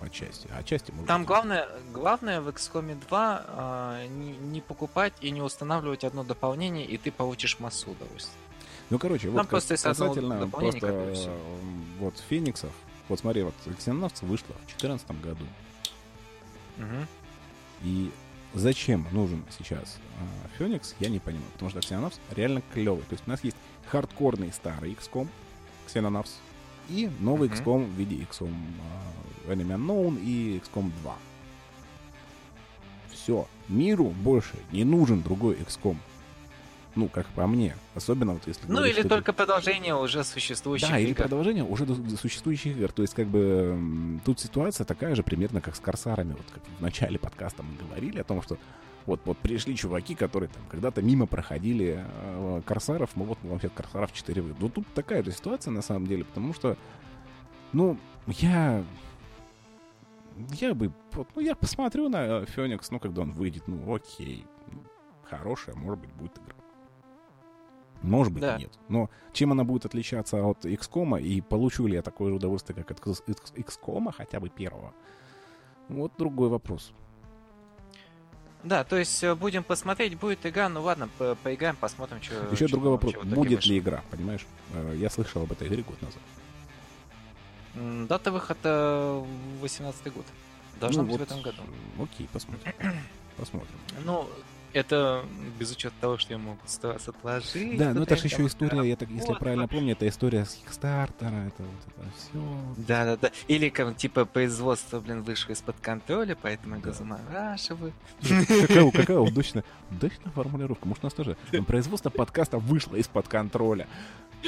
Отчасти. Отчасти может Там быть. главное, главное в XCOM 2 э, не, не покупать и не устанавливать одно дополнение, и ты получишь массу удовольствия. Ну, короче, вот просто касательно просто э, вот Фениксов. Вот смотри, вот Ксеноновцы вышло в 2014 году. Угу. И зачем нужен сейчас э, Феникс, я не понимаю. Потому что Ксеноновс реально клевый. То есть у нас есть хардкорный старый XCOM, Ксеноновс, и новый uh-huh. XCOM в виде XCOM uh, Enemy Unknown и XCOM 2. Все. Миру больше не нужен другой XCOM. Ну, как по мне. Особенно вот если... Ну, говорить, или только это... продолжение уже существующих Да, игр. или продолжение уже существующих игр. То есть, как бы, тут ситуация такая же примерно, как с Корсарами. Вот как в начале подкаста мы говорили о том, что вот, вот пришли чуваки, которые там когда-то мимо проходили э, Корсаров, ну вот вообще Корсаров 4 выйдут. Ну тут такая же ситуация на самом деле, потому что, ну, я... Я бы... Вот, ну, я посмотрю на Феникс, ну, когда он выйдет, ну, окей. Ну, хорошая, может быть, будет игра. Может быть, да. нет. Но чем она будет отличаться от XCOM, и получу ли я такое же удовольствие, как от XCOM, хотя бы первого, вот другой вопрос. Да, то есть э, будем посмотреть, будет игра, ну ладно, по поиграем, посмотрим, что... Еще что, другой вопрос, будет ли игра, понимаешь? Э, я слышал об этой игре год назад. Дата выхода 18 год. Должна ну, быть вот, в этом году. Окей, посмотрим. Посмотрим. Ну, это без учета того, что я могу отложить. Да, но это же еще история, я так, если правильно помню, это история с Кикстартера, это вот это все. Да, да, да. Или как типа производство, блин, вышло из-под контроля, поэтому его замораживают. Какая, какая удачная, удачная формулировка. Может, у нас тоже производство подкаста вышло из-под контроля.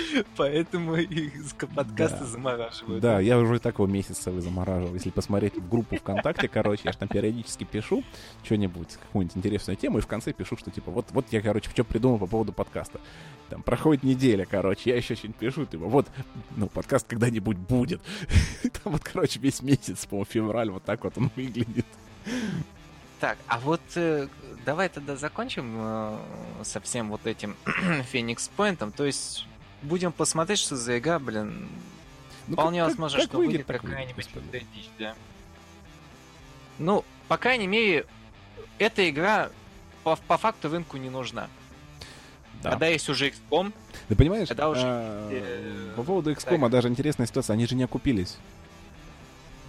Поэтому и подкасты да. замораживают. Да, я уже так его месяцевый замораживал. Если посмотреть в группу ВКонтакте, короче, я же там периодически пишу что-нибудь, какую-нибудь интересную тему, и в конце пишу, что типа вот, вот я, короче, что придумал по поводу подкаста. Там проходит неделя, короче, я еще что-нибудь пишу, типа вот, ну, подкаст когда-нибудь будет. Там вот, короче, весь месяц, по февраль, вот так вот он выглядит. Так, а вот э, давай тогда закончим э, со всем вот этим Феникс Пойнтом. То есть будем посмотреть, что за игра, блин. Ну, Вполне как, возможно, как, что выйдет, будет какая-нибудь дичь, да. Ну, по крайней мере, эта игра по, по факту рынку не нужна. Да. Когда есть уже XCOM, Ты понимаешь, когда уже... А, по поводу XCOM так. даже интересная ситуация, они же не окупились.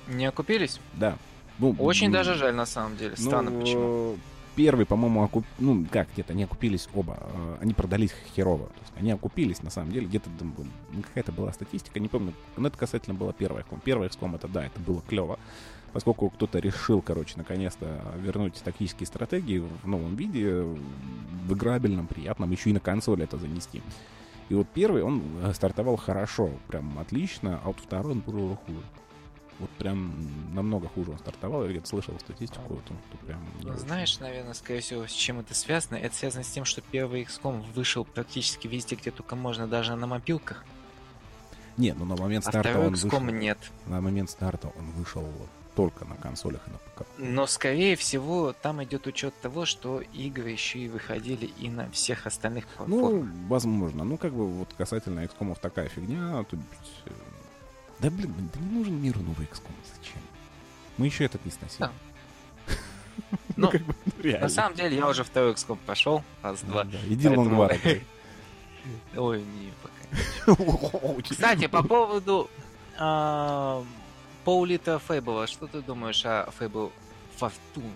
Не окупились? Да. Ну, Очень даже жаль, на самом деле. Странно, ну, почему первый, по-моему, окуп... ну, как где-то, они окупились оба. Э, они продались херово. То есть они окупились, на самом деле, где-то какая-то была статистика, не помню. Но это касательно было первого XCOM. Первый XCOM, это да, это было клево. Поскольку кто-то решил, короче, наконец-то вернуть тактические стратегии в новом виде, в играбельном, приятном, еще и на консоли это занести. И вот первый, он э, стартовал хорошо, прям отлично, а вот второй он был хуже. Вот прям намного хуже он стартовал. Я где-то слышал статистику, то, то прям... не Ну, очень. знаешь, наверное, скорее всего, с чем это связано? Это связано с тем, что первый XCOM вышел практически везде, где только можно, даже на мобилках. Нет, ну на момент А старта второй он XCOM вышел... нет. На момент старта он вышел только на консолях и на ПК. Но, скорее всего, там идет учет того, что игры еще и выходили и на всех остальных Ну, платформах. возможно. Ну, как бы вот касательно XCOM такая фигня. Тут... э, Да, блин, да не нужен миру новый XCOM. Зачем? Мы еще этот не сносили. Да. Ну, как бы, ну. На самом деле, я уже второй XCOM прошел, раз, два. да. Иди Поэтому- играй. Ой, не, пока. Кстати, по поводу а, Паулита Фейбла, что ты думаешь о Фейбл Фортун?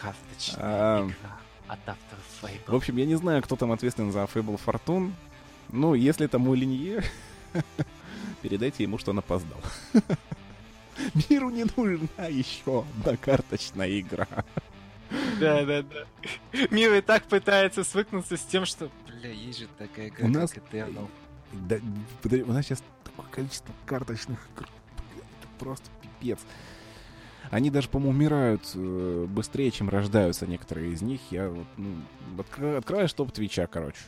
Карточная игра от автора В Фейбл. общем, я не знаю, кто там ответственен за Fable Fortune. Ну, если это мой линье, передайте ему, что он опоздал. Миру не нужна еще одна карточная игра. Да, да, да. Мир и так пытается свыкнуться с тем, что, бля, есть же такая игра, У нас- как Eternal. Да, у нас сейчас такое количество карточных игр. Бля, Это просто пипец. Они даже, по-моему, умирают э, быстрее, чем рождаются некоторые из них. Я вот, ну, откры- открываешь топ Твича, короче.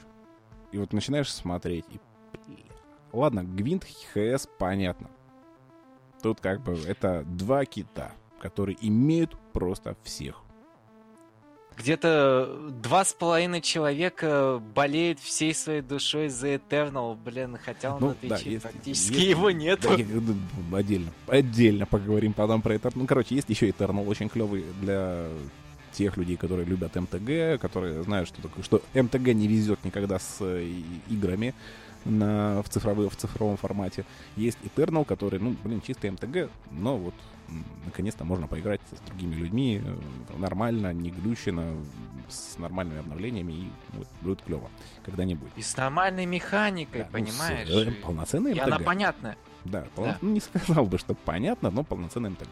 И вот начинаешь смотреть. И, бля. Ладно, Гвинт, ХС, понятно. Тут как бы это два кита, которые имеют просто всех. Где-то два с половиной человека болеют всей своей душой за Eternal, блин, хотя он Ну, на да, есть- практически есть- его нет. Да, я- ну, отдельно. Отдельно поговорим потом про Eternal. Ну, короче, есть еще Eternal, очень клевый для тех людей, которые любят МТГ, которые знают, что такое, что МТГ не везет никогда с э, играми на, в, цифровой, в цифровом формате. Есть Eternal, который, ну, блин, чистый МТГ, но вот наконец-то можно поиграть с другими людьми э, нормально, не глючено, с нормальными обновлениями, и вот, будет клево когда-нибудь. И с нормальной механикой, Да, ну, понимаешь? И- полноценный И она МТГ. понятная. Да, пол- Да. ну, не сказал бы, что понятно, но полноценный МТГ.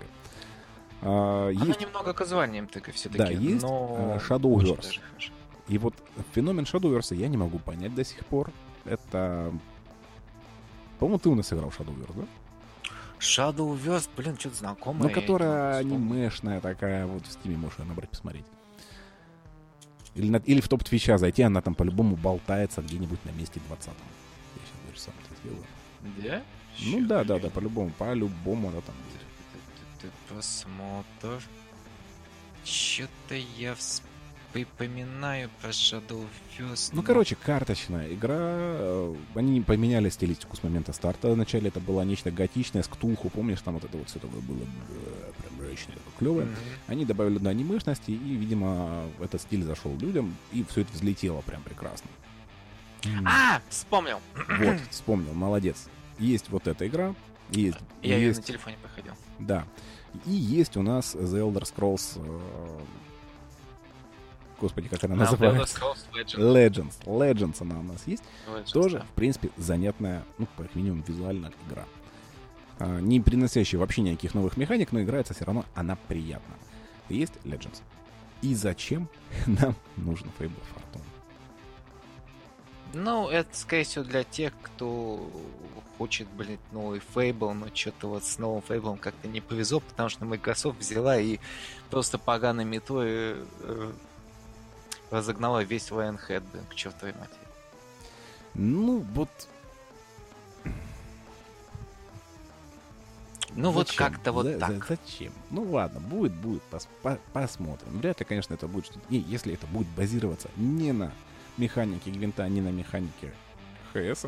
А, Она есть, немного казуальнее МТГ все-таки. Да, есть, но э, Shadowverse. и вот феномен Shadowverse я не могу понять до сих пор. Это... По-моему, ты у нас играл в Shadowverse, да? Shadowverse, блин, что-то знакомое. Ну, которая анимешная такая, вот в Steam е можешь ее набрать, посмотреть. Или, на- или в топ Twitch а зайти, она там по-любому болтается где-нибудь на месте 20 Я сейчас даже сам это сделаю. Да? Ну Чё, да, да, да, по-любому, по-любому она там есть. Ты- ты- ты Просмотр. Что-то я вс- припоминаю про Shadowverse. Ну, но- короче, карточная игра. э, Они поменяли стилистику с момента старта. Вначале это было нечто готичное, с ктулху. Помнишь, там вот это вот все такое было э, прям мрачное, такое клевое. Мгм. Они добавили до анимешности, и, видимо, этот стиль зашел людям, и все это взлетело прям прекрасно. М, А, вспомнил. Вот, вспомнил, молодец. Есть вот эта игра, есть, Я ее есть на телефоне проходил. да. И есть у нас The Elder Scrolls... Господи, как она называется? Legends. Legends. Legends она у нас есть. Legends, Тоже, да. в принципе, занятная, ну, как минимум, визуально игра. А, не приносящая вообще никаких новых механик, но играется все равно она приятна. Есть Legends. И зачем нам нужен Fable Fortune? Ну, это, скорее всего, для тех, кто хочет, блин, новый Fable, но что-то вот с новым Fable как-то не повезло, потому что Microsoft взяла и просто поганой метой э, разогнала весь Lionhead, блин, к чертовой матери. Ну, вот... Ну, вот как-то вот За- так. за- зачем? Ну, ладно, будет, будет, пос- по- посмотрим. Вряд ли, конечно, это будет что-то... Если это будет базироваться не на механике Гвинта, не на механике ХС,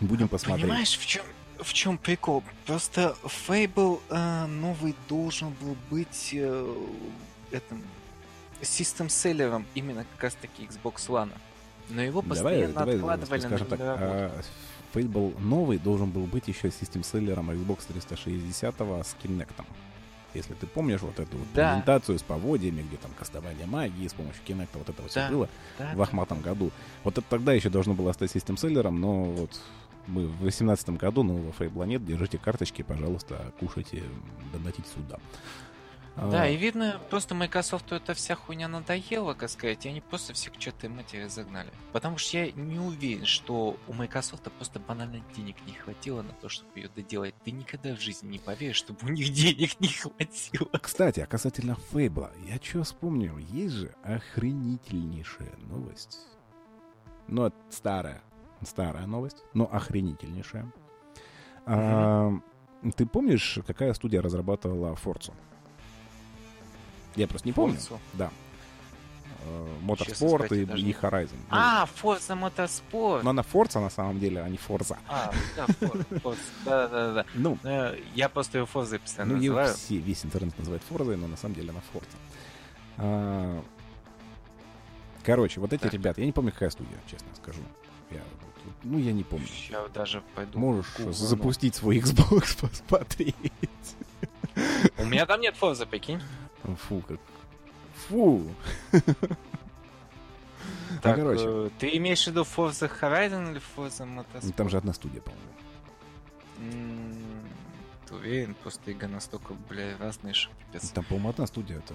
будем посмотреть. Понимаешь, в чем в чем прикол? Просто Fable э, новый должен был быть э, этим систем селлером именно как раз таки Xbox One. Но его Давай, постоянно давай, откладывали скажем на так, работу. а, Fable новый должен был быть еще систем-селлером Xbox 360 с Kinect. Если ты помнишь вот эту вот Да. презентацию с поводьями, где там кастование магии с помощью Kinect, вот это вот все Да. было Да, в да. ахматом году. Вот это тогда еще должно было стать систем-селлером, но вот мы в 2018 году нового Фейбла нет, держите карточки, пожалуйста, кушайте, донатите сюда. Да, и видно, просто Microsoft эта вся хуйня надоела, как сказать, и они просто всех к чертовой матери загнали. Потому что я не уверен, что у Microsoft просто банально денег не хватило на то, чтобы ее доделать. Ты никогда в жизни не поверишь, чтобы у них денег не хватило. Кстати, а касательно Фейбла, я что вспомнил, есть же охренительнейшая новость. Ну, это старая, старая новость, но охренительнейшая. А, ты помнишь, какая студия разрабатывала Форцу? Я просто не помню. Forza? Да. Э, Моторспорт и, даже и Horizon. Ну, А, Forza Motorsport. Но она Форца на самом деле, а не Форза. А, да, Forza, Forza. Да-да-да. Ну, Э, Я просто ее Forza постоянно ну называю. все, весь интернет называет Форзой, но на самом деле она Форца. А, Короче, вот эти Так. ребята, я не помню, какая студия, честно скажу. Я, ну, я не помню. Сейчас даже пойду. Можешь Google, запустить свой Xbox, посмотреть. ну. У меня там нет Forza, прикинь. Фу, как... Фу! Так, короче. э, ты имеешь в виду Forza Horizon или Forza Ну, Motorsport? Там же одна студия, по-моему. Ты уверен? Просто игры настолько, бля, разные, что пипец. Там, по-моему, одна студия. Это...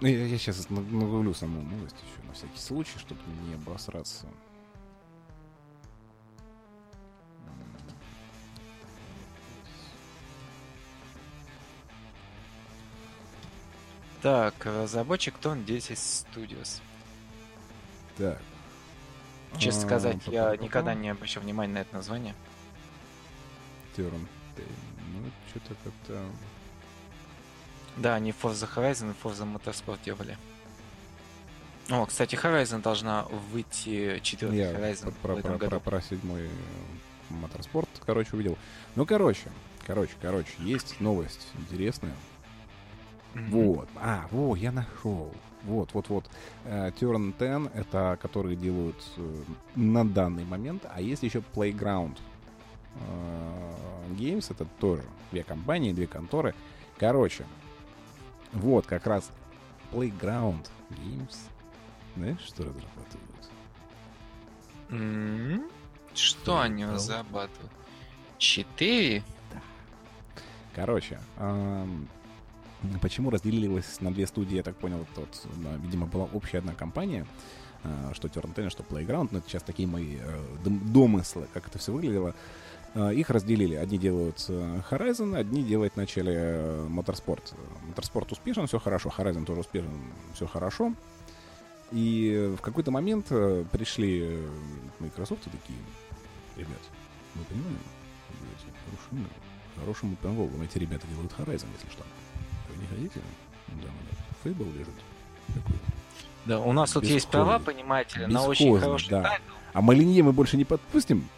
Ну, я, сейчас нагуглю саму новость еще на всякий случай, чтобы не обосраться. Так, разработчик Тон 10 Studios. Так. Честно А, сказать, я никогда не обращал внимания на это название. Терн. Ну, что-то как-то... Да, они Forza Horizon и Forza Motorsport делали. О, кстати, Horizon должна выйти, четвертый Я Horizon про, в этом про, про, году. про седьмой э, моторспорт, короче, увидел. Ну, короче, короче, короче, есть новость интересная. Вот. А, во, я нашел. Вот, вот, вот. Э, Turn 10 это которые делают э, на данный момент, а есть еще Playground э, Games, это тоже две компании, две конторы. Короче, вот как раз Playground Games. Знаешь, что разрабатывают? М, Что они разрабатывают? Четыре? Короче, ам, почему разделилась на две студии, я так понял, тот, видимо, была общая одна компания, а, что Turn 10, что Playground, но это сейчас такие мои э, дом- домыслы, как это все выглядело. А, Их разделили. Одни делают э, Horizon, одни делают вначале э, Motorsport. Motorsport успешен, все хорошо. Horizon тоже успешен, все хорошо. И в какой-то момент э, пришли э, Microsoft и такие, ребят, мы понимаем, хорошую игру, хорошему панволу. Эти ребята делают Horizon, если что. Не хотите? Да, да. Fable лежит. Такой. Да, у нас тут есть права, понимаете, на очень Бесхозный, хороший да. тайтл. А Молинье мы больше не подпустим?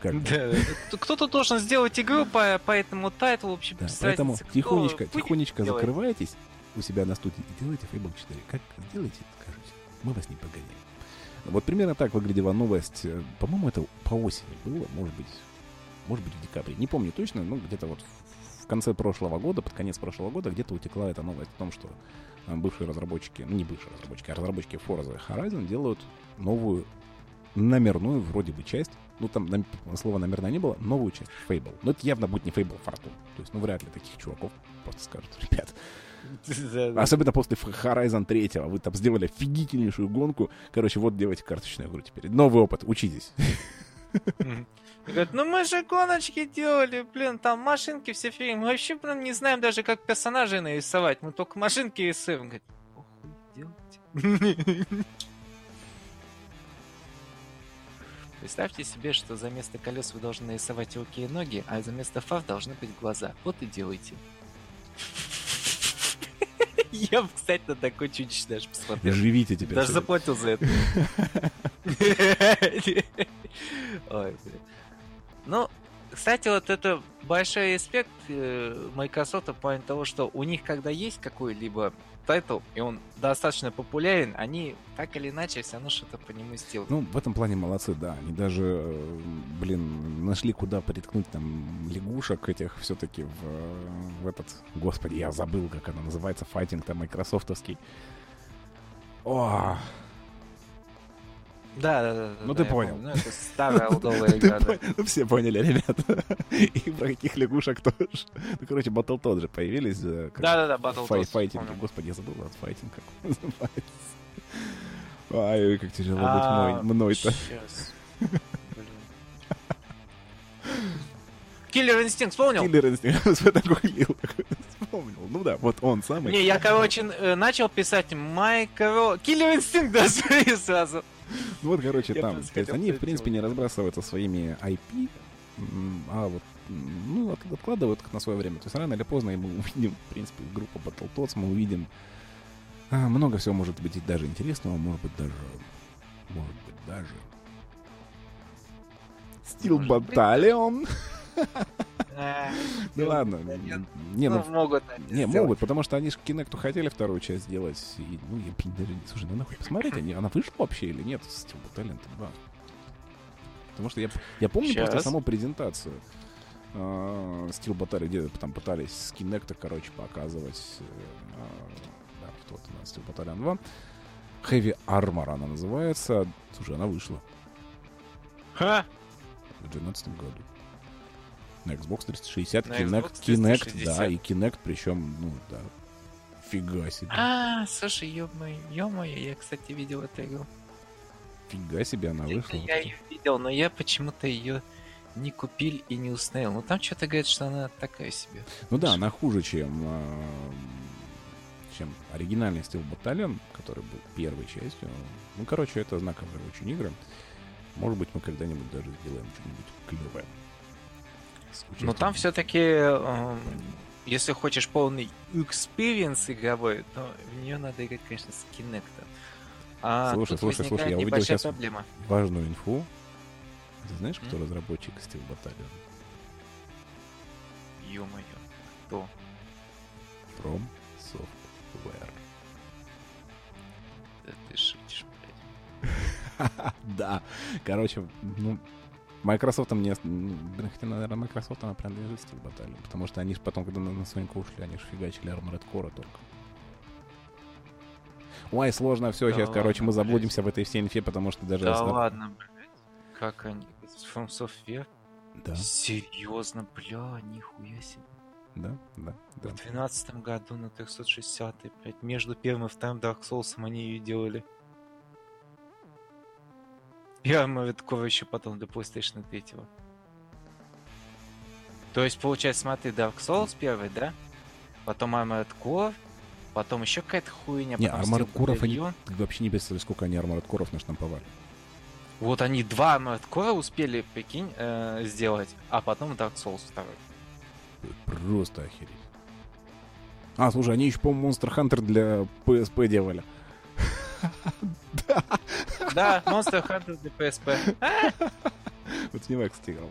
Как? Да, кто-то должен сделать игру по, по этому тайтлу, вообще Да, без поэтому тихонечко, тихонечко делать. закрывайтесь у себя на студии и делайте Fable 4. Как сделаете, скажите. Мы вас не погоняем. Вот примерно так выглядела новость. Э, По-моему, это по осени было, может быть, может быть в декабре. Не помню точно, но где-то вот в- конце прошлого года, под конец прошлого года, где-то утекла эта новость о том, что э, бывшие разработчики, ну не бывшие разработчики, а разработчики Forza Horizon делают новую номерную вроде бы часть. Ну, там нам- слова номерная не было, новую часть Fable. Но это явно будет не Fable Fortune. То есть, ну, вряд ли таких чуваков просто скажут, ребят. Особенно после Horizon 3. Вы там сделали офигительнейшую гонку. Короче, вот делайте карточную игру теперь. Новый опыт, учитесь. Говорят, ну мы же гоночки делали, блин, там машинки все фигни. Мы вообще, блин, не знаем даже, как персонажей нарисовать. Мы только машинки рисуем. Говорит, похуй делайте. Представьте себе, что за место колес вы должны нарисовать руки и ноги, а за место фар должны быть глаза. Вот и делайте. Я бы, кстати, на такой чуть-чуть даже посмотрел. Живите теперь. Даже заплатил за это. Ой, блин. Ну, кстати, вот это большой респект э, Microsoft в плане того, что у них, когда есть какой-либо тайтл, и он достаточно популярен, они так или иначе все равно что-то по нему сделают. Ну, в этом плане молодцы, да. Они даже, э, блин, нашли, куда приткнуть там лягушек этих все-таки в, э, в этот... Господи, я забыл, как она называется, файтинг там майкрософтовский. О! Да, да, да. Ну, да, ты понял. помню. Ну, это старая олдовая игра, да. Ну, все поняли, ребята. И про каких лягушек тоже. Ну, короче, Battletoads же появились. э, как Да-да-да, Battletoads, фай- Файтинг. Господи, я забыл файтинг, как называется. Ай, как тяжело быть А, мной- мной-то. Киллер Инстинкт вспомнил? Киллер инстинкт. Вспомнил. Ну да, вот он самый. Не, я, короче, э, начал писать Майкро... Киллер Инстинкт и сразу. Ну вот, короче, там. То есть они, в принципе, не разбрасываются своими IP, а вот ну, от- откладывают их на свое время. То есть рано или поздно мы увидим, в принципе, группу Battletoads, мы увидим а, много всего может быть и даже интересного, может быть даже, может быть даже Steel. Battalion. Ну ладно. Не, ну, Ну, могут не, могут, потому что они же Kinect хотели вторую часть сделать. И, ну, я, блин, даже не... Слушай, ну нахуй посмотреть, они, она вышла вообще или нет? Steel Battalion 2. Потому что я, я помню просто Щас. саму презентацию э, Steel Battalion, где там пытались с Kinect, короче, показывать. э, да, вот она, Steel Battalion 2. Heavy Armor она называется. Слушай, она вышла Ха! в 2012 году. На Xbox 360, На Kinect, Xbox Kinect, 360. да, и Kinect, причем, ну, да, фига себе. А, слушай, ё-моё, ё-моё, я, кстати, видел эту игру. Фига себе она Это вышла. я ее видел, но я почему-то ее не купил и не установил. Ну там что-то говорит, что она такая себе. Ну да, она хуже, чем, э, чем оригинальный Steel Battalion, который был первой частью. Ну, короче, это знаковые очень игры. Может быть, мы когда-нибудь даже сделаем что-нибудь клевое. Но там все-таки, если хочешь полный experience игровой, то в нее надо играть, конечно, с Kinect. А Слушай, слушай, слушай, я увидел сейчас- проблема. важную инфу. Ты знаешь, кто М? разработчик Steel Battalion? Ё-моё. Кто? From Software. Да ты шутишь, блядь. Да. Короче, ну, Microsoft мне... Блин, хотя, наверное, Microsoft она принадлежит Steel Battalion, потому что они же потом, когда на, на Соньку ушли, они же фигачили Armored Core только. Ой, сложно все, Да сейчас, короче, мы ладно, заблудимся в этой всей инфе, потому что даже... Да если- ладно, блядь. Как они? From Software? Да, Серьезно, бля, нихуя себе. да, да, да. В 2012 году на 360 блядь, между первым и вторым Dark Souls они ее делали. И Armored Core еще потом до PlayStation 3. То есть, получается, смотри, Dark Souls первый, да? Потом Armored Core, потом еще какая-то хуйня, Не, Armored Core они ты вообще не представляешь, сколько они Armored Core наштамповали. Вот они два Armored Core успели, прикинь, э, сделать, а потом Dark Souls второй. Просто охереть. А, слушай, они еще, по-моему, Monster Hunter для PSP делали. Да, Monster Hunter для PSP. Вот него, кстати, играл.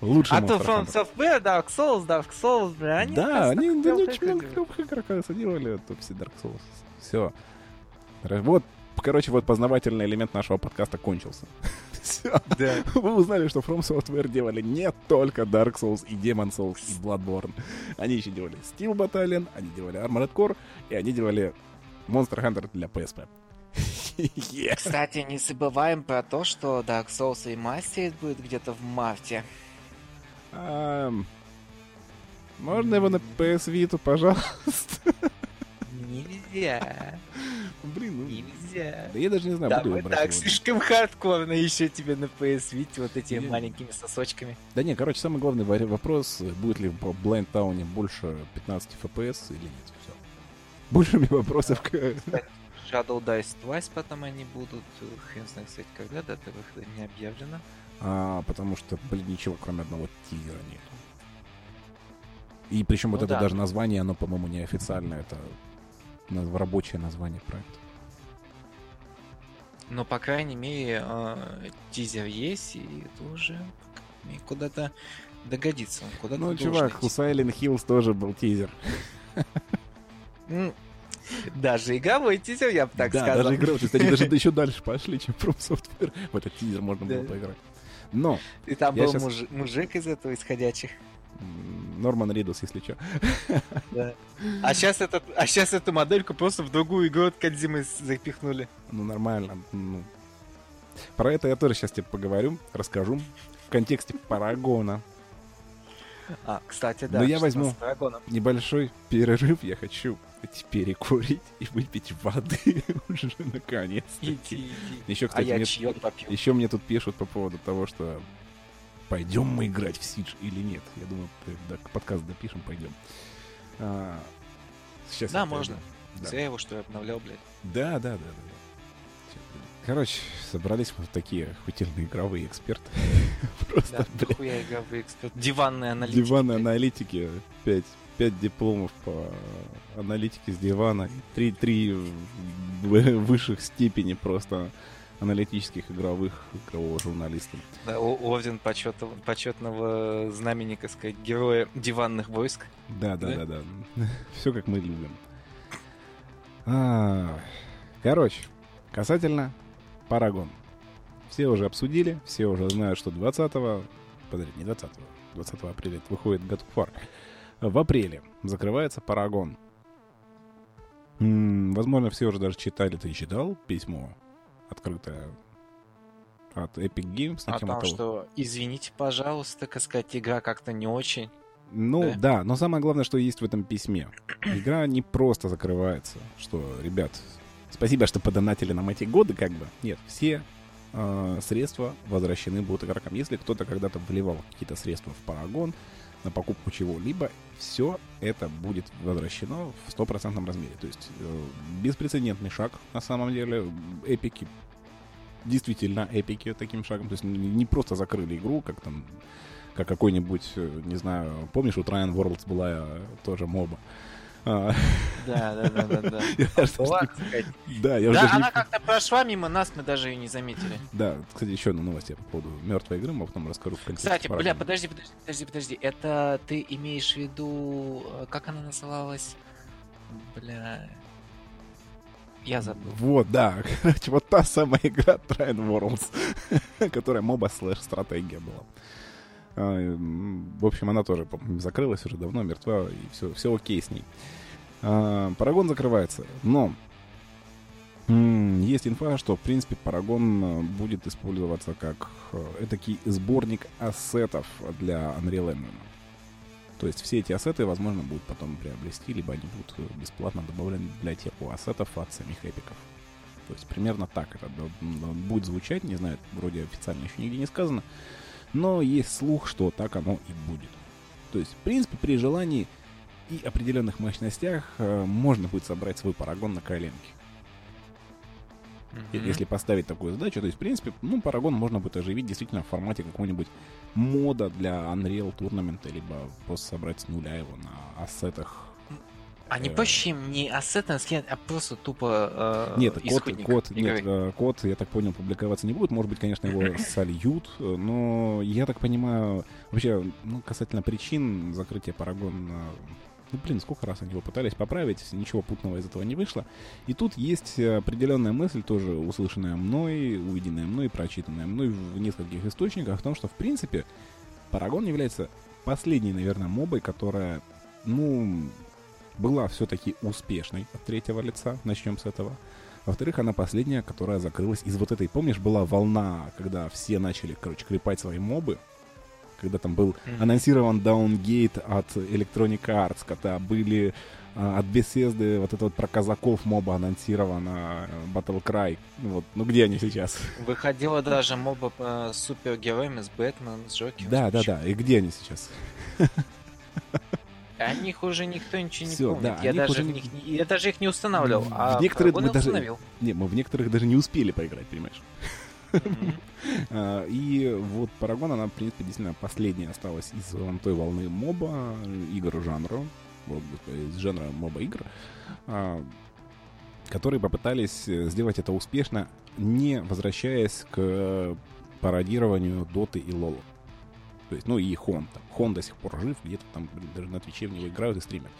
Лучший А то From. Software, Dark Souls, Dark Souls, бля, они... Да, они, да, они очень много игры. клевых игр, оказывается, делали. То все Dark Souls. Все. Вот, короче, вот познавательный элемент нашего подкаста кончился. Все. Да. Вы узнали, что From Software делали не только Dark Souls и Demon Souls и Bloodborne. Они еще делали Steel Battalion, они делали Armored Core, и они делали Monster Hunter для PSP. Yeah. Кстати, не забываем про то, что Dark Souls Remastered будет где-то в марте. Ам, Можно его на PS Vita, пожалуйста? Нельзя. Блин, ну... Нельзя. Да я даже не знаю, Да, буду мы его брать так его. слишком хардкорно еще тебе на PS Vita вот этими Не. маленькими сосочками. Да не, короче, самый главный вопрос, будет ли в Blind Town больше 15 FPS или нет. Все. Больше меня вопросов к... Shadow Dice Twice потом они будут, хрен знает, кстати, когда, дата выхода не объявлена. А, потому что, блин, ничего кроме одного тизера нет. И причем вот Ну это да. даже название, оно, по-моему, неофициальное, это рабочее название проекта. Но, по крайней мере, э, тизер есть, и это уже куда-то догодится. Он куда-то Ну, чувак, у идти. Silent Hills тоже был тизер. Даже игровой тизер, я бы так да, сказал. даже игра, кстати, даже еще дальше пошли, чем From Software. В этот тизер можно было Да. поиграть. Но И там был муж- мужик из этого исходящих. Норман Ридус, если что. А сейчас, этот, а сейчас эту модельку просто в другую игру от Кадзимы запихнули. Ну, нормально. Ну, Про это я тоже сейчас тебе поговорю, расскажу в контексте Парагона. А, кстати, да. Но я возьму небольшой перерыв. Я хочу идти перекурить и выпить воды уже наконец. Иди, иди. Еще, А кстати, я мне, еще мне тут пишут по поводу того, что пойдем мы играть в Сидж или нет. Я думаю, когда подкаст допишем, пойдем. А, сейчас Да, можно. Да. Зря его, что я обновлял, блядь. Да, да, да, да. да. Короче, собрались мы такие охуительные игровые эксперты. Просто, Да, блядь. Диванные аналитики. диванные аналитики, 5, 5 дипломов по аналитике с дивана, и 3, 3 высших степени просто аналитических игровых игрового журналиста. Да, орден почетного, почетного знамени, так сказать, героя диванных войск. Да, да, Да? да, да. Все как мы любим. А, Короче, касательно Парагон. Все уже обсудили, все уже знают, что 20-го, подожди, не 20-го, 20 апреля выходит God of War. В апреле закрывается Парагон. М, Возможно, все уже даже читали, ты читал письмо открытое от Epic Games А там того, что, извините, пожалуйста, так сказать, игра как-то не очень. Ну Да? да? но самое главное, что есть в этом письме. Игра не просто закрывается, что, ребят, спасибо, что подонатили нам эти годы, как бы. Нет, все э, средства возвращены будут игрокам. Если кто-то когда-то вливал какие-то средства в Парагон на покупку чего-либо, все это будет возвращено в стопроцентном размере. То есть э, беспрецедентный шаг на самом деле. Эпики действительно эпики таким шагом. То есть не просто закрыли игру, как там как какой-нибудь, э, не знаю, помнишь, у Trine Worlds была э, тоже моба. Да, да, да, да, да. сказать. Да, я уже Да, она как-то прошла мимо нас, мы даже ее не заметили. Да, кстати, еще одна новость я по поводу мертвой игры, мы потом расскажу в контексте Кстати, бля, подожди, подожди, подожди, подожди. Это ты имеешь в виду, э, как она называлась? Бля. Я забыл. Вот, да, короче, вот та самая игра Trine Worlds, которая моба слэш стратегия была. А, В общем, она тоже, закрылась уже давно, мертва, и все, все окей с ней. А, Парагон закрывается, но есть инфа, что, в принципе, Парагон э, будет использоваться как этакий сборник ассетов для Unreal Engine. То есть все эти ассеты, возможно, будут потом приобрести, либо они будут э, бесплатно добавлены в библиотеку ассетов от самих эпиков. То есть примерно так это будет звучать, не знаю, вроде официально еще нигде не сказано, но есть слух, что так оно и будет. То есть, в принципе, при желании и определенных мощностях э, можно будет собрать свой парагон на коленке. Мгм. Если поставить такую задачу, то есть, в принципе, ну, Парагон можно будет оживить действительно в формате какого-нибудь мода для Unreal Tournament, либо просто собрать с нуля его на ассетах. А не э, проще им не ассетом скинуть, а просто тупо э, Нет, код, код, игры? нет, э, код, я так понял, публиковаться не будет. Может быть, конечно, его сольют, э, но я так понимаю, вообще, ну, касательно причин закрытия Парагона, ну, блин, сколько раз они его пытались поправить, ничего путного из этого не вышло. И тут есть определенная мысль, тоже услышанная мной, увиденная мной, прочитанная мной в нескольких источниках, о том, что, в принципе, Парагон является последней, наверное, мобой, которая, ну, была все-таки успешной от третьего лица. Начнем с этого. Во-вторых, она последняя, которая закрылась из вот этой, помнишь, была волна, когда все начали, короче, клепать свои мобы, когда там был анонсирован даунгейт от Electronic Arts, когда были а, от Bethesda вот это вот про казаков моба анонсировано, э, Battle Cry. Вот, ну где они сейчас? Выходила даже моба э, с супергероями, с Бэтменом, с Джокером. Да, да, да. И где они сейчас? О них уже никто ничего не Всё, помнит. да, я, даже уже в не- них не- я даже их не устанавливал. В а некоторые мы даже- установил. Не, мы в некоторых даже не успели поиграть, понимаешь? А, И вот Парагон, она, в принципе, действительно последняя осталась из той волны моба, игр жанра, вот, из жанра моба игр, а, которые попытались э, сделать это успешно, не возвращаясь к пародированию Доты и Лола. То есть, ну и Хон. Там. Хон до сих пор жив, где-то там блин, даже на Твиче в него играют и стримят.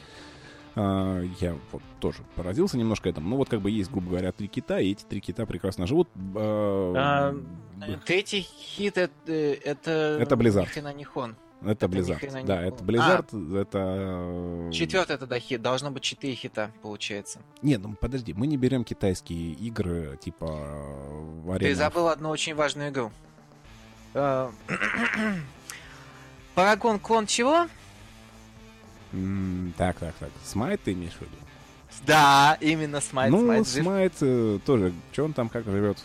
А, я вот тоже поразился немножко этому. Ну вот как бы есть, грубо говоря, три кита, и эти три кита прекрасно живут. А, А, Третий хит это... Это, Это Blizzard. хрена не хон. Это Это Blizzard. не Да, это Blizzard, это... э, Четвертый тогда хит. Должно быть четыре хита, получается. Не, ну подожди, мы не берем китайские игры, типа э, Arena Ты забыл одну очень важную игру. Парагон клон чего? М, Так, так, так. Смайт ты имеешь в виду? Да, именно Smite. ну, Smite жив. Smite э, тоже, что он там как живет?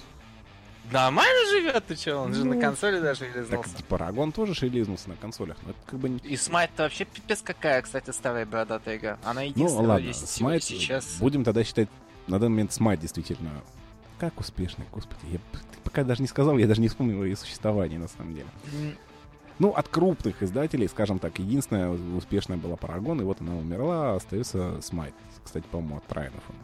Нормально живет, ты че? Он же Ну, на консоли даже Так, релизнулся. типа, Paragon тоже релизнулся на консолях. Но это как бы не... И Smite вообще пипец какая, кстати, старая бородатая игра. Она Ну, единственная ладно, вроде сетевая Smite, сейчас. будем тогда считать, на данный момент Smite действительно как успешный, господи. Я, ты пока даже не сказал, я даже не вспомнил ее существование, на самом деле. Ну, от крупных издателей, скажем так, единственная успешная была Paragon, и вот она умерла, остается Smite. Кстати, по-моему, от Трайнов он.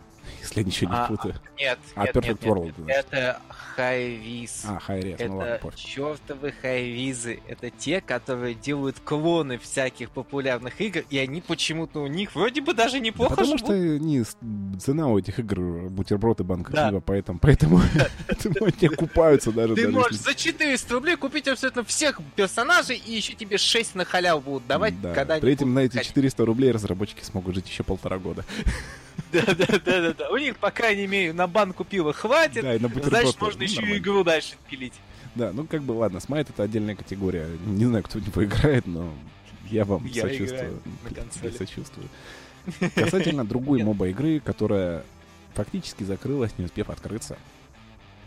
Если я ничего не А, путаю. Нет, А, нет, Perfect нет, нет, World, нет. Это хайвиз. А, Хайрес, ну ладно, Это пофиг. чертовы хайвизы. Это те, которые делают клоны всяких популярных игр, и они почему-то у них вроде бы даже Да неплохо потому живут. что не, цена у этих игр бутерброд и банка Да. пива, поэтому, поэтому, поэтому они окупаются даже. Ты можешь за 400 рублей купить абсолютно всех персонажей, и еще тебе 6 на халяву будут давать, Да, когда При этом на эти выходить. 400 рублей разработчики смогут жить еще полтора года. Да, да, да, да, да. У них, по крайней мере, на банку пива хватит. Да, и на Значит, можно Ну, еще нормально. игру дальше пилить. Да, ну как бы ладно, Смайт это отдельная категория. Не знаю, кто в него играет, но я вам Я сочувствую. Я сочувствую. Касательно другой моба игры, которая фактически закрылась, не успев открыться,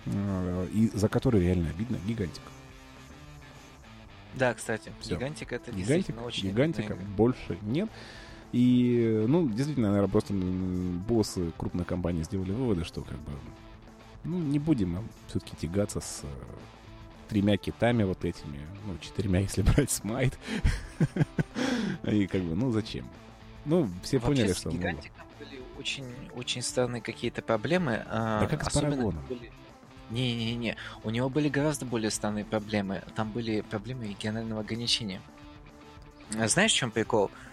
э, и за которую реально обидно, Гигантик. Да, кстати, Всё. Гигантик это Гигантик, очень гигантика больше нет. И, ну, действительно, наверное, просто боссы крупных компаний сделали выводы, что как бы, ну, не будем все-таки тягаться с э, тремя китами вот этими, ну, четырьмя, если брать смайт. И как бы, ну, зачем? Ну, все Вообще поняли, что... Гигантиком были очень, очень странные какие-то проблемы. а, Да как с Парагоном. были- Не-не-не, у него были гораздо более странные проблемы. Там были проблемы регионального ограничения. Знаешь, в чем прикол? А,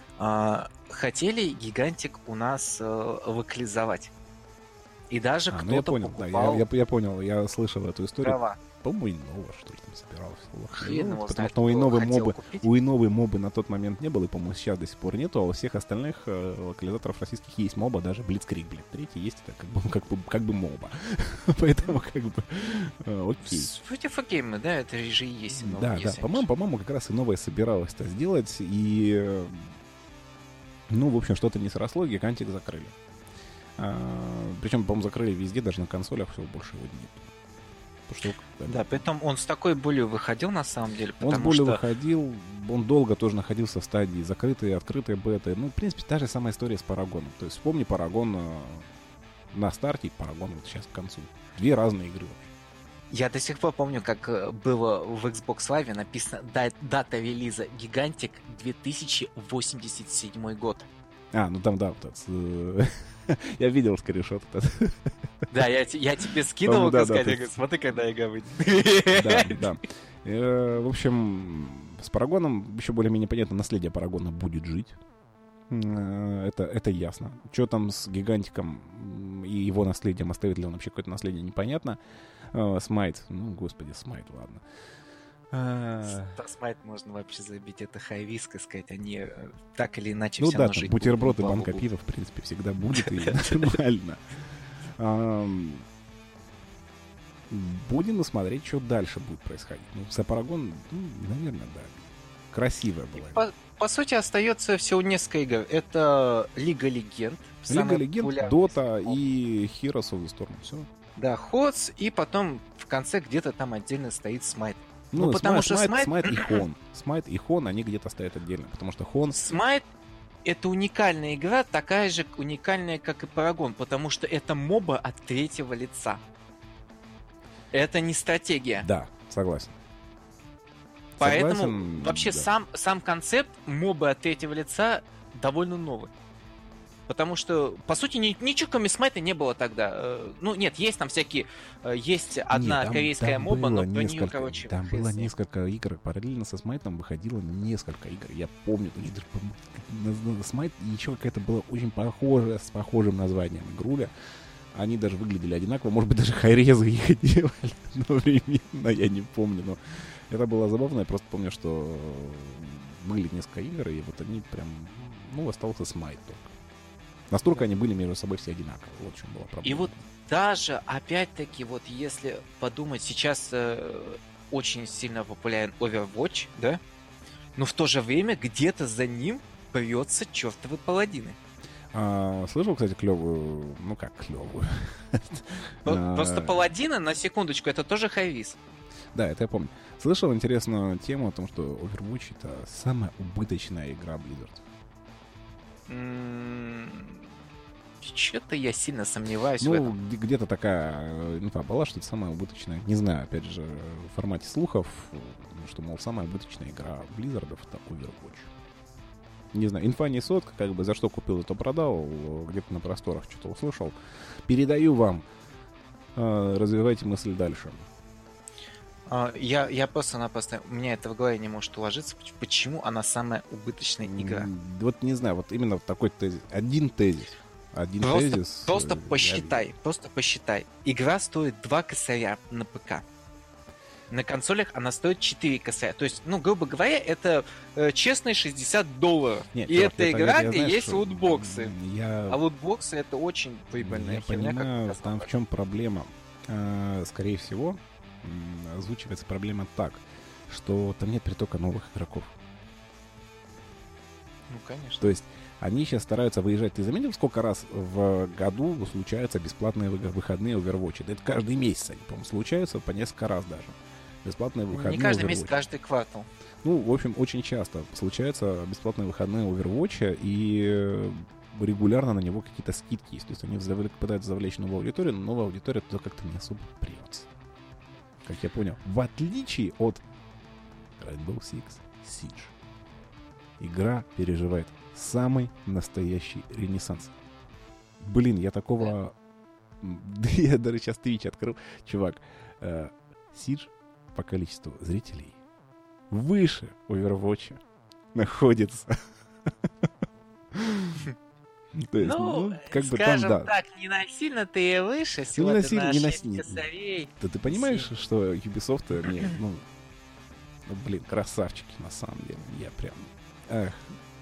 хотели гигантик у нас э, локализовать. И даже А, ну я кто-то понял, да, покупал я, я- я понял, я слышал эту историю. права. По-моему, Инова, что ли, там собиралась. Хрен его потому что у Иновы мобы, купить. у Иновы мобы на тот момент не было, и, по-моему, сейчас до сих пор нету, а у всех остальных э, локализаторов российских есть моба, даже Блицкрик, блядь. Третий есть, это как бы, как бы, как бы моба. Поэтому, как бы, э, окей. С- Вроде факеймы, да, это же и есть. Инова, Да, да, по-моему, по-моему, как раз Инова собиралась это сделать, и, э, ну, в общем, что-то не сросло, гигантик закрыли. причем, по-моему, закрыли везде, даже на консолях, все, больше его нет. Потому что, как бы, Да, притом он с такой болью выходил на самом деле, Он с болью что выходил, он долго тоже находился в стадии закрытой открытой беты. Ну, в принципе, та же самая история с Парагоном. То есть вспомни Парагон э, на старте и Парагон вот сейчас к концу. Две разные игры. Я до сих пор помню, как э, было в Xbox Live написано да- дата релиза Гигантик 2087 год. А, ну там, да, вот э, я видел скриншот этот. Да, я, я тебе По-моему, да, да, сказать, ты- смотри, когда игра выйдет. Да, да. Э, В общем, с Парагоном еще более-менее понятно, наследие Парагона будет жить. Э, Это, это ясно. Что там с Гигантиком и его наследием, оставит ли он вообще какое-то наследие, непонятно. Э, Смайт, ну, господи, Смайт, ладно. Про Смайт можно вообще забить, это хайвиск, и сказать, они э, так или иначе Ну да, там бутерброд и банка пива, в принципе, всегда будет, и нормально. Будем смотреть, что дальше будет происходить. Ну, за Парагон, ну, наверное, да. Красивая была. По, по сути, остается всего несколько игр. Это Лига Легенд. Лига Легенд, Dota и Heroes of the Storm. Все. Да, HotS, и потом в конце где-то там отдельно стоит Smite. Ну, Ну, потому что Smite, Smite- Smite и HoN. Smite и HoN, они где-то стоят отдельно, потому что HoN... Smite это уникальная игра, такая же уникальная, как и Paragon, потому что это MOBA от третьего лица. Это не стратегия. Да, согласен. Поэтому Согласен, вообще да. сам, сам концепт мобы от третьего лица довольно новый. Потому что, по сути, ни- ничего кроме Смайта не было тогда. Э, Ну, нет, есть там всякие... э, Есть одна Не, там- корейская там моба, но про нее, короче, Там было ним. несколько игр. Параллельно со Смайтом выходило несколько игр. Я помню, Смайт еще какая-то была очень похожая, с похожим названием игруля. Они даже выглядели одинаково. Может быть, даже хайрезы их делали одновременно, я не помню. Но это было забавно. Я просто помню, что были несколько игр, и вот они прям, ну, остался Смайт только. Настолько они были между собой все одинаковые. Вот в чем была проблема. И вот даже, опять-таки, вот если подумать, сейчас э, очень сильно популярен Overwatch, да? Но в то же время где-то за ним бьется чертовы паладины. А, слышал, кстати, клевую, ну как клевую. Про- Просто паладины, на секундочку, это тоже хайвиз. Да, это я помню. Слышал интересную тему о том, что Overwatch это самая убыточная игра Blizzard. Что-то я сильно сомневаюсь в Ну, этом. где- где-то такая э, инфа была, что это самая убыточная. Не знаю, опять же, в формате слухов, э, что, мол, самая убыточная игра Blizzard это Overwatch. Не знаю, инфа не сотка, как бы за что купил, то продал, где-то на просторах что-то услышал. Передаю вам. Э, Развивайте мысль дальше. А, Я, я просто-напросто... У меня это в голове не может уложиться. поч- Почему она самая убыточная игра? Вот не знаю, вот именно такой тезис. Один тезис. Один Просто- тезис. Просто э, посчитай, просто посчитай. Игра стоит 2 косаря на ПК. На консолях она стоит 4 косаря. То есть, ну, грубо говоря, это э, честные 60 долларов. Нет, И чувак, это я- игра, я, где знаешь, есть лутбоксы. Я, А лутбоксы это очень прибыльная я херня, как понимаю, раз там в чем проблема. А, Скорее всего, озвучивается проблема так, что там нет притока новых игроков. Ну, конечно. То есть они сейчас стараются выезжать. Ты заметил, сколько раз в году случаются бесплатные вы- выходные Overwatch? Это каждый месяц они, по-моему, случаются по несколько раз даже. Бесплатные выходные Не каждый Overwatch. месяц, каждый квартал. Ну, в общем, очень часто случаются бесплатные выходные Overwatch, и э, регулярно на него какие-то скидки есть. То есть они завле- пытаются завлечь новую аудиторию, но новая аудитория туда как-то не особо прется. Как я понял. В отличие от Rainbow Six Siege. Игра переживает самый настоящий ренессанс. Блин, я такого... я даже сейчас Twitch открыл. Чувак, э, Siege по количеству зрителей выше Overwatch находится. То есть, Ну, ну, как бы там, да. так, не насильно ты и выше, всего не ты насильно- на не 6 насильно. Да ты понимаешь, что Ubisoft, они, ну, ну, блин, красавчики на самом деле. Я прям... Эх,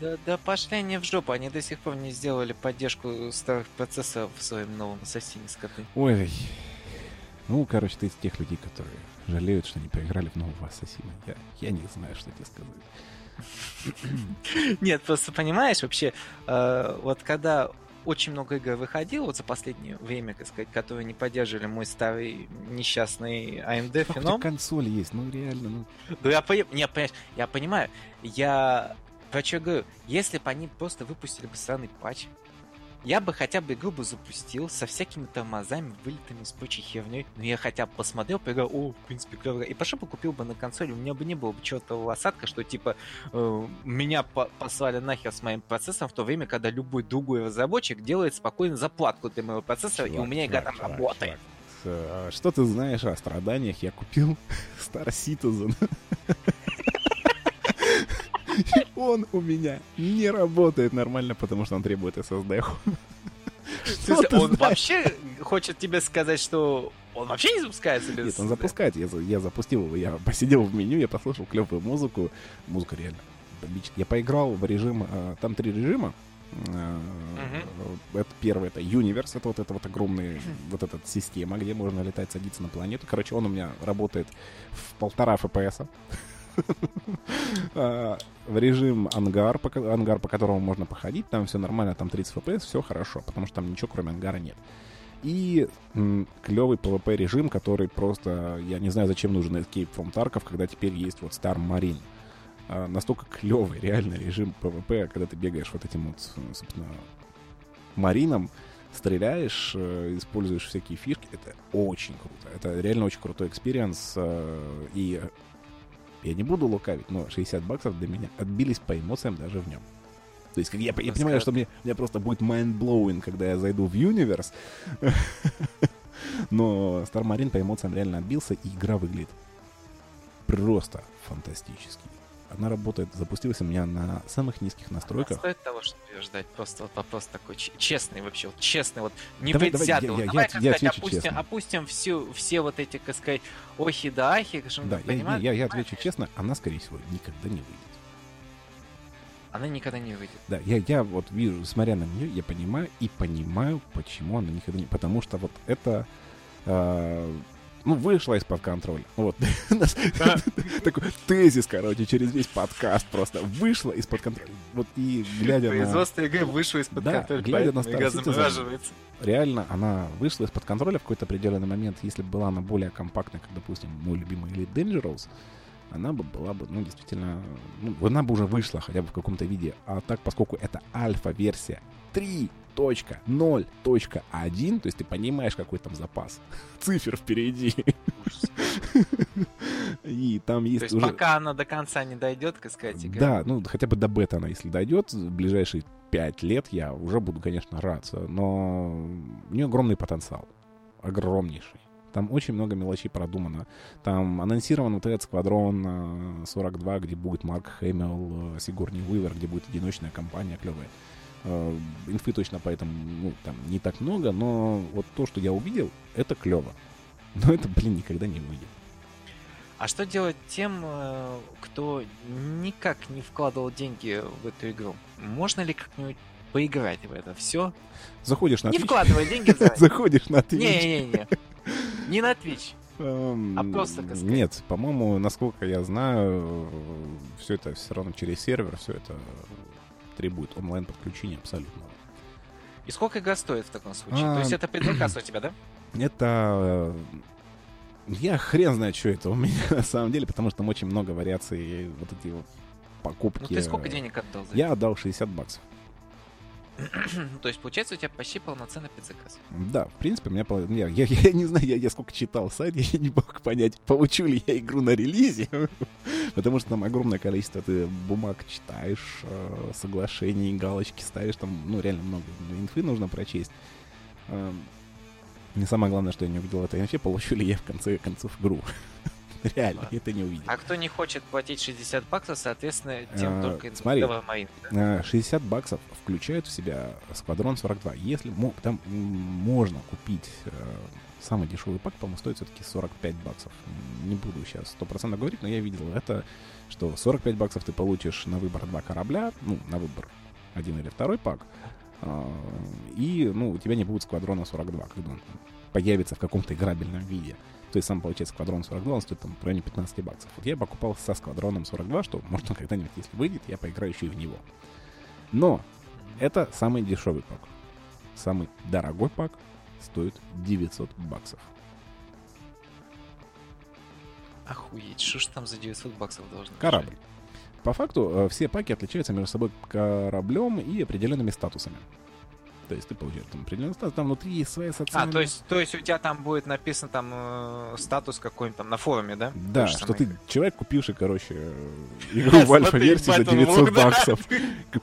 Да, да пошли они в жопу, они до сих пор не сделали поддержку старых процессоров в своем новом ассасине скоты. ой. Ну, короче, ты из тех людей, которые жалеют, что не поиграли в нового Ассасина. Я, я не знаю, что тебе сказать. Нет, просто понимаешь, вообще, э, вот когда очень много игр выходило вот за последнее время, так сказать, которые не поддерживали мой старый несчастный AMD тебя феном. консоль есть, ну реально, ну... Ну, я, пони- не, понимаешь, я понимаю, я про что говорю, если бы они просто выпустили бы странный патч, я бы хотя бы игру бы запустил со всякими тормозами, вылетами с прочей херней. Но я хотя бы посмотрел, поиграл, о, в принципе, клево. И пошел бы купил бы на консоли, у меня бы не было бы чертового осадка, что типа э, меня по- послали нахер с моим процессором в то время, когда любой другой разработчик делает спокойно заплатку для моего процессора, и у Чувак, меня игра чувак, там чувак, работает. чувак. А, Что ты знаешь о страданиях? Я купил Star Citizen. И Он у меня не работает нормально, потому что он требует SSD. Что ты он знаешь? вообще хочет тебе сказать, что он вообще не запускается без... Нет, он запускает. Я, я запустил его, я посидел в меню, я послушал клевую музыку. Музыка реально бомбическая. Я поиграл в режим... э, Там три режима. Э, Это первый, это Universe, это вот эта вот огромная вот эта система, где можно летать, садиться на планету. Короче, он у меня работает в полтора FPS. А, В режим ангар, по ангар, по которому можно походить, там все нормально, там 30 FPS, все хорошо, потому что там ничего кроме ангара нет. И клевый PvP режим, который просто, я не знаю, зачем нужен Escape from Tarkov, когда теперь есть вот Star Marine. А, настолько клевый реально режим PvP, когда ты бегаешь вот этим вот, собственно, marine ом, стреляешь, э, используешь всякие фишки, это очень круто. Это реально очень крутой experience. э, И я не буду лукавить, но 60 баксов для меня отбились по эмоциям даже в нем. То есть, как я, я понимаю, что мне, мне просто будет mind-blowing, когда я зайду в Universe. Но Star Marine по эмоциям реально отбился, и игра выглядит просто фантастически. Она работает, запустилась у меня на самых низких настройках. Стоит того, чтобы ее ждать. Просто вот вопрос такой честный вообще, вот честный, вот не Давай, давай, я- Вот я- давай, я- я сказать, опустим, честно. опустим всю, все вот эти, как сказать, охи да ахи, Да, мы я, я, я- я отвечу честно, она, скорее всего, никогда не выйдет. Она никогда не выйдет. Да, я, я вот вижу, смотря на нее, я понимаю и понимаю, почему она никогда не... Потому что вот это... э, ну, вышла из-под контроля. Вот. Такой тезис, короче, через весь подкаст просто. Вышла из-под контроля. Вот и глядя на... Производство игры вышло из-под контроля, глядя на реально она вышла из-под контроля в какой-то определенный момент. Если бы была она более компактная, как, допустим, мой любимый Elite Dangerous, она бы была бы, ну, действительно, ну, она бы уже вышла хотя бы в каком-то виде. А так, поскольку это альфа-версия 3.0.1, то есть ты понимаешь, какой там запас цифр впереди. Ужас. И там То есть есть уже... пока она до конца не дойдет, как сказать. Да, ну хотя бы до бета она, если дойдет, в ближайшие пять лет я уже буду, конечно, рад. Но у нее огромный потенциал. Огромнейший. Там очень много мелочей продумано. Там анонсирован вот этот сквадрон э, 42, где будет Марк Хэмилл, э, Сигурни Уивер, где будет одиночная компания клевая. Э, Инфы точно поэтому ну, там не так много, но вот то, что я увидел, это клево. Но это, блин, никогда не выйдет. А что делать тем, э, кто никак не вкладывал деньги в эту игру? Можно ли как-нибудь поиграть в это все? Заходишь на Не Twitch, вкладывая деньги в заранее. заходишь на Twitch, Не-не-не. Не на Twitch. Эм, А просто. Нет, по-моему, насколько я знаю, все это все равно через сервер, все это требует онлайн-подключения абсолютно. И сколько игра стоит в таком случае? А, То есть это предзаказ у тебя, да? Это... э, Я хрен знает, что это у меня на самом деле, потому что там очень много вариаций, вот эти вот покупки. Ну ты сколько денег отдал за Я отдал 60 баксов. Это? То есть получается у тебя почти полноценный предзаказ. Да, в принципе, у меня... пол- Я, я, я не знаю, я, я сколько читал сайт, я не мог понять, получу ли я игру на релизе. Потому что там огромное количество ты бумаг читаешь, э, соглашений, галочки ставишь, там, ну, реально много инфы нужно прочесть. Эм, Не самое главное, что я не увидел в этой инфе, получу ли я в конце концов игру. Реально, это не увидел. А кто не хочет платить 60 баксов, соответственно, тем А, только смотри. Марин. да? Э, 60 баксов включают в себя Сквадрон 42. Если там можно купить э, самый дешевый пак, по-моему, стоит все-таки 45 баксов. Не буду сейчас 100% говорить, но я видел это, что 45 баксов ты получишь на выбор два корабля, ну, на выбор один или второй пак, а, и, ну, у тебя не будет Сквадрона 42, когда он появится в каком-то играбельном виде. То есть сам, получается, Сквадрон 42, он стоит там в районе 15 баксов. Вот я покупал со Сквадроном 42, что, можно когда-нибудь, если выйдет, я поиграю еще и в него. Но это самый дешевый пак. Самый дорогой пак стоит 900 баксов. Охуеть, что ж там за 900 баксов должно Корабль. По факту э, все паки отличаются между собой кораблем и определенными статусами. То есть ты получаешь там определенный статус, там внутри есть свои А, социальные... то есть, то есть у тебя там будет написан там э, статус какой-нибудь там на форуме, да? Да, что самое. ты человек, купивший, короче, игру в альфа-версии за Battle 900 Log, да. баксов.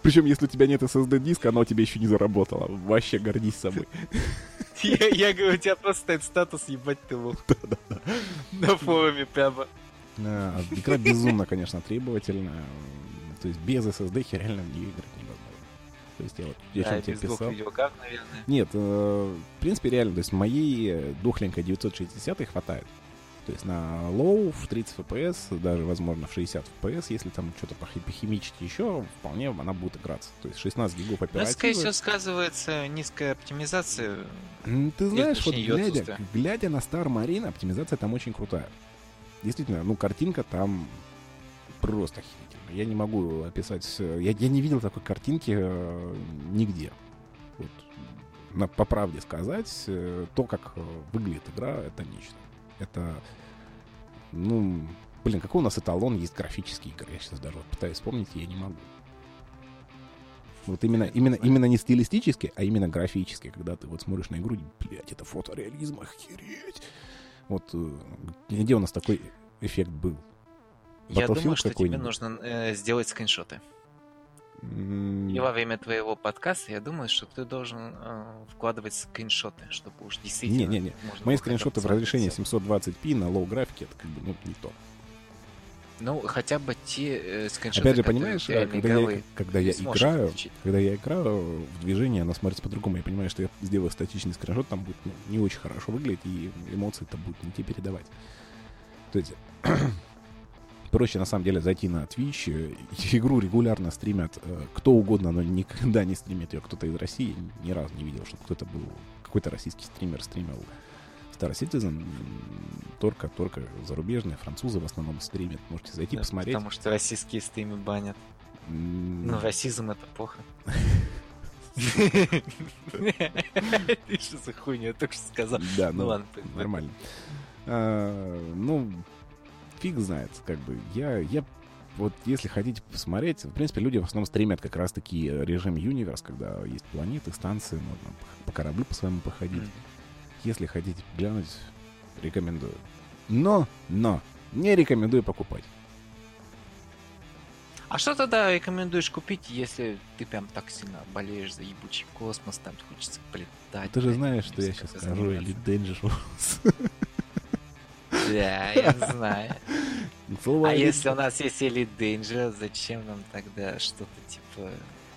Причем, если у тебя нет SSD-диска, оно у тебя еще не заработало. Вообще гордись собой. Я, говорю, у тебя просто стоит статус, ебать ты лох. На форуме прямо. А, Игра безумно, конечно, требовательная. То есть без SSD реально в нее играть. То есть я вот, я и тебе писал. видеокарт, наверное. Нет, э, в принципе, реально, то есть моей э, дохленькой 960 хватает. То есть на low в 30 FPS, даже, возможно, в 60 FPS, если там что-то похи- похимичить еще, вполне она будет играться. То есть 16 гигов Ну, это, скорее всего, оперативы. сказывается низкая оптимизация. Ты знаешь, вот глядя, глядя на Star Marine, оптимизация там очень крутая. Действительно, ну, картинка там просто. Я не могу описать... Я, я не видел такой картинки э, нигде. Вот. На, по правде сказать, э, то, как э, выглядит игра, это нечто. Это, ну, блин, какой у нас эталон есть графический игры? Я сейчас даже вот пытаюсь вспомнить, я не могу. Вот именно, именно, именно не стилистически, а именно графически, когда ты вот смотришь на игру, блядь, это фотореализм, охереть. Вот э, где у нас такой эффект был? Я думаю, что тебе нужно э, сделать скриншоты. И во время твоего подкаста я думаю, что ты должен э, вкладывать скриншоты, чтобы уж действительно... Не-не-не. Мои скриншоты в разрешении посмотреть 720p на low графике, это как бы, ну, не то. Ну, хотя бы те э, скриншоты, Опять же, понимаешь, когда я, когда я играю, отличить. когда я играю в движении, оно смотрится по-другому. Я понимаю, что я сделаю статичный скриншот, там будет ну, не очень хорошо выглядеть, и эмоции это будут не те передавать. То есть, Проще, на самом деле, зайти на Twitch. э, Игру регулярно стримят э, кто угодно, но никогда не стримит ее кто-то из России. Ни разу не видел, что кто-то был, какой-то российский стример стримил Star Citizen. Только, только зарубежные, французы в основном стримят. Можете зайти Да, посмотреть. Потому что российские стримы банят. М, Ну, расизм это плохо. Ты что за хуйня, я только что сказал. Да, Ну ну, ладно, нормально. А, ну, фиг знает, как бы. Я, я вот если хотите посмотреть, в принципе, люди в основном стримят как раз-таки режим Universe, когда есть планеты, станции, можно по кораблю по своему походить. М. Если хотите глянуть, рекомендую. Но, но, не рекомендую покупать. А что тогда рекомендуешь купить, если ты прям так сильно болеешь за ебучий космос, там хочется полетать? Ты же знаешь, что я сейчас скажу, или Dangerous. Да, я знаю. А если у нас есть Elite Danger, зачем нам тогда что-то типа...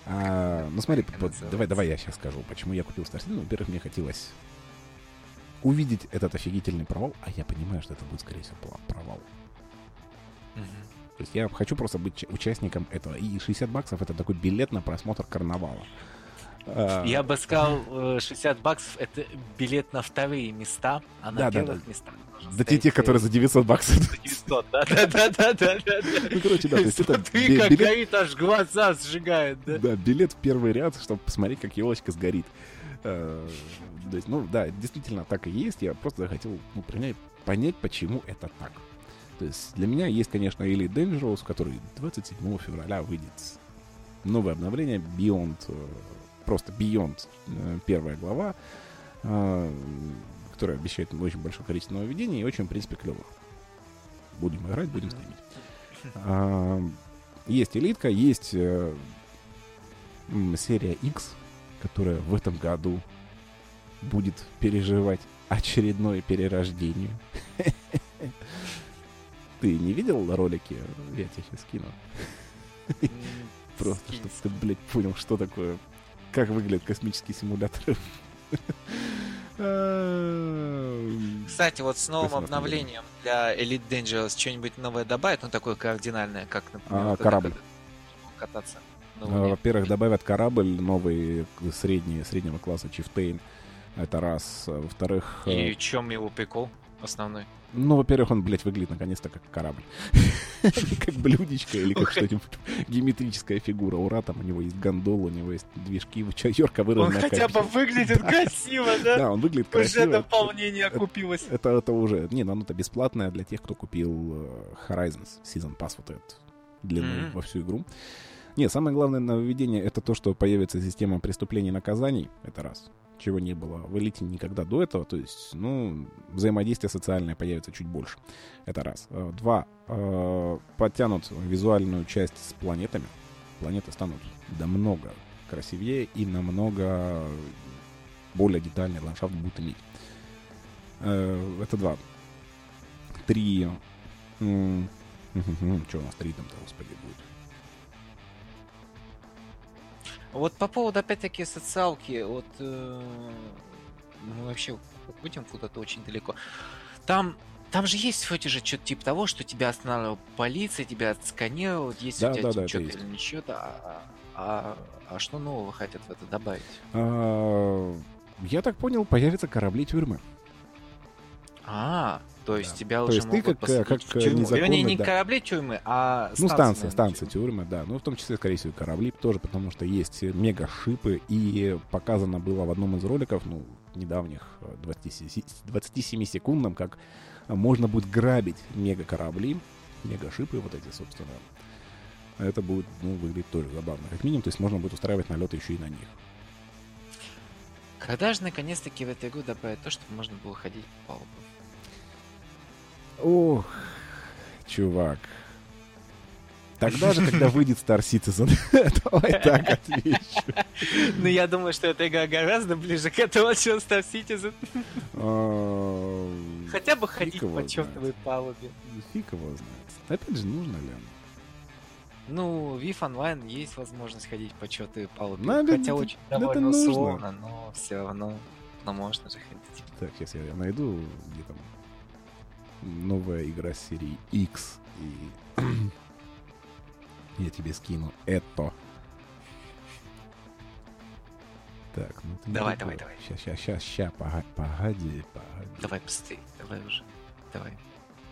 А, ну смотри, давай, давай я сейчас скажу, почему я купил Star Citizen. Во-первых, мне хотелось увидеть этот офигительный провал, а я понимаю, что это будет, скорее всего, провал. То есть я хочу просто быть участником этого. И 60 баксов это такой билет на просмотр карнавала. А, Я бы сказал, э, 60 баксов это билет на вторые места, а на Да, да, первых местах должен Да те, стоять, те, э, которые за 900 баксов. за 900, да, да, да, да, да, да. Ну, короче, да, то есть это би- как горит, аж глаза сжигает, да. да, билет в первый ряд, чтобы посмотреть, как елочка сгорит. Э, То есть, ну да, действительно так и есть. Я просто хотел ну, понять, почему это так. То есть для меня есть, конечно, Elite Dangerous, который 27 февраля выйдет новое обновление Beyond, э, просто Beyond э, первая глава, которая обещает очень большое количество нововведений и очень, в принципе, клево. Будем играть, будем стримить. А, Есть элитка, есть э, серия X, которая в этом году будет переживать очередное перерождение. Ты не видел ролики? Я тебе сейчас скину. Просто, чтобы ты, блядь, понял, что такое, как выглядят космические симуляторы. А, Кстати, вот с новым обновлением для Elite Dangerous что-нибудь новое добавят, ну такое кардинальное, как, например, А, корабль. кататься. А. Во-первых, добавят корабль новый средний, среднего класса Chieftain. Это раз. А, Во-вторых, э, И в чем его прикол основной? Ну, во-первых, он, блядь, выглядит наконец-то как корабль. Как блюдечко или как что-нибудь. Геометрическая фигура. Ура, там у него есть гондола, у него есть движки, Он выровненная. хотя бы выглядит красиво, да? Да, он выглядит Уже красиво. дополнение окупилось. Это, это уже... Не, ну оно-то бесплатное для тех, кто купил э, Horizons Season Pass вот этот Мгм. во всю игру. Не, самое главное нововведение это то, что появится система преступлений и наказаний. Это раз. Чего не было в элите никогда до этого. То есть, ну, взаимодействие социальное появится чуть больше. Это раз. Э, Два. э, Подтянут визуальную часть с планетами. Планеты станут намного красивее и намного более детальный ландшафт будут иметь. Э, Это два. Три. Что у нас три там-то, господи, будет? Вот по поводу, опять-таки, социалки, вот э, мы вообще уходим куда-то очень далеко. Там, там же есть вроде же что-то типа того, что тебя останавливала полиция, тебя отсканировала, есть Да, у тебя да, да, что-то или ничего, а, а, а что нового хотят в это добавить? А, Я так понял, появятся корабли-тюрьмы. А, то есть Да. тебя То уже есть ты могут как, как, в тюрьму. Вернее, не да. корабли тюрьмы, а Ну, станции, станции, тюрьмы. да. Ну, в том числе, скорее всего, корабли тоже, потому что есть мега-шипы, и показано было в одном из роликов, ну, недавних, э, 27 27-секундном, как можно будет грабить мега-корабли, мега-шипы вот эти, собственно. Это будет, ну, выглядеть тоже забавно. Как минимум, то есть можно будет устраивать налеты еще и на них. Когда же наконец-таки в эту игру добавят то, чтобы можно было ходить по палубам? Ох, чувак. Тогда же, когда выйдет Star Citizen. Давай так отвечу. Ну, я думаю, что эта игра гораздо ближе к этому, чем Star Citizen. А, Хотя бы ходить по чертовой палубе. знает. Фиг его знает. Опять же, нужно ли? оно? Ну, в VIF Online есть возможность ходить по чертовой палубе. Ну, это- Хотя очень это довольно нужно. условно, но все равно. Но можно же ходить. Так, сейчас я найду, где там новая игра серии X. И я тебе скину это. Так, ну ты Давай, давай, давай. Сейчас, сейчас, сейчас, сейчас, погоди, погоди. Давай быстрее, давай уже. Давай.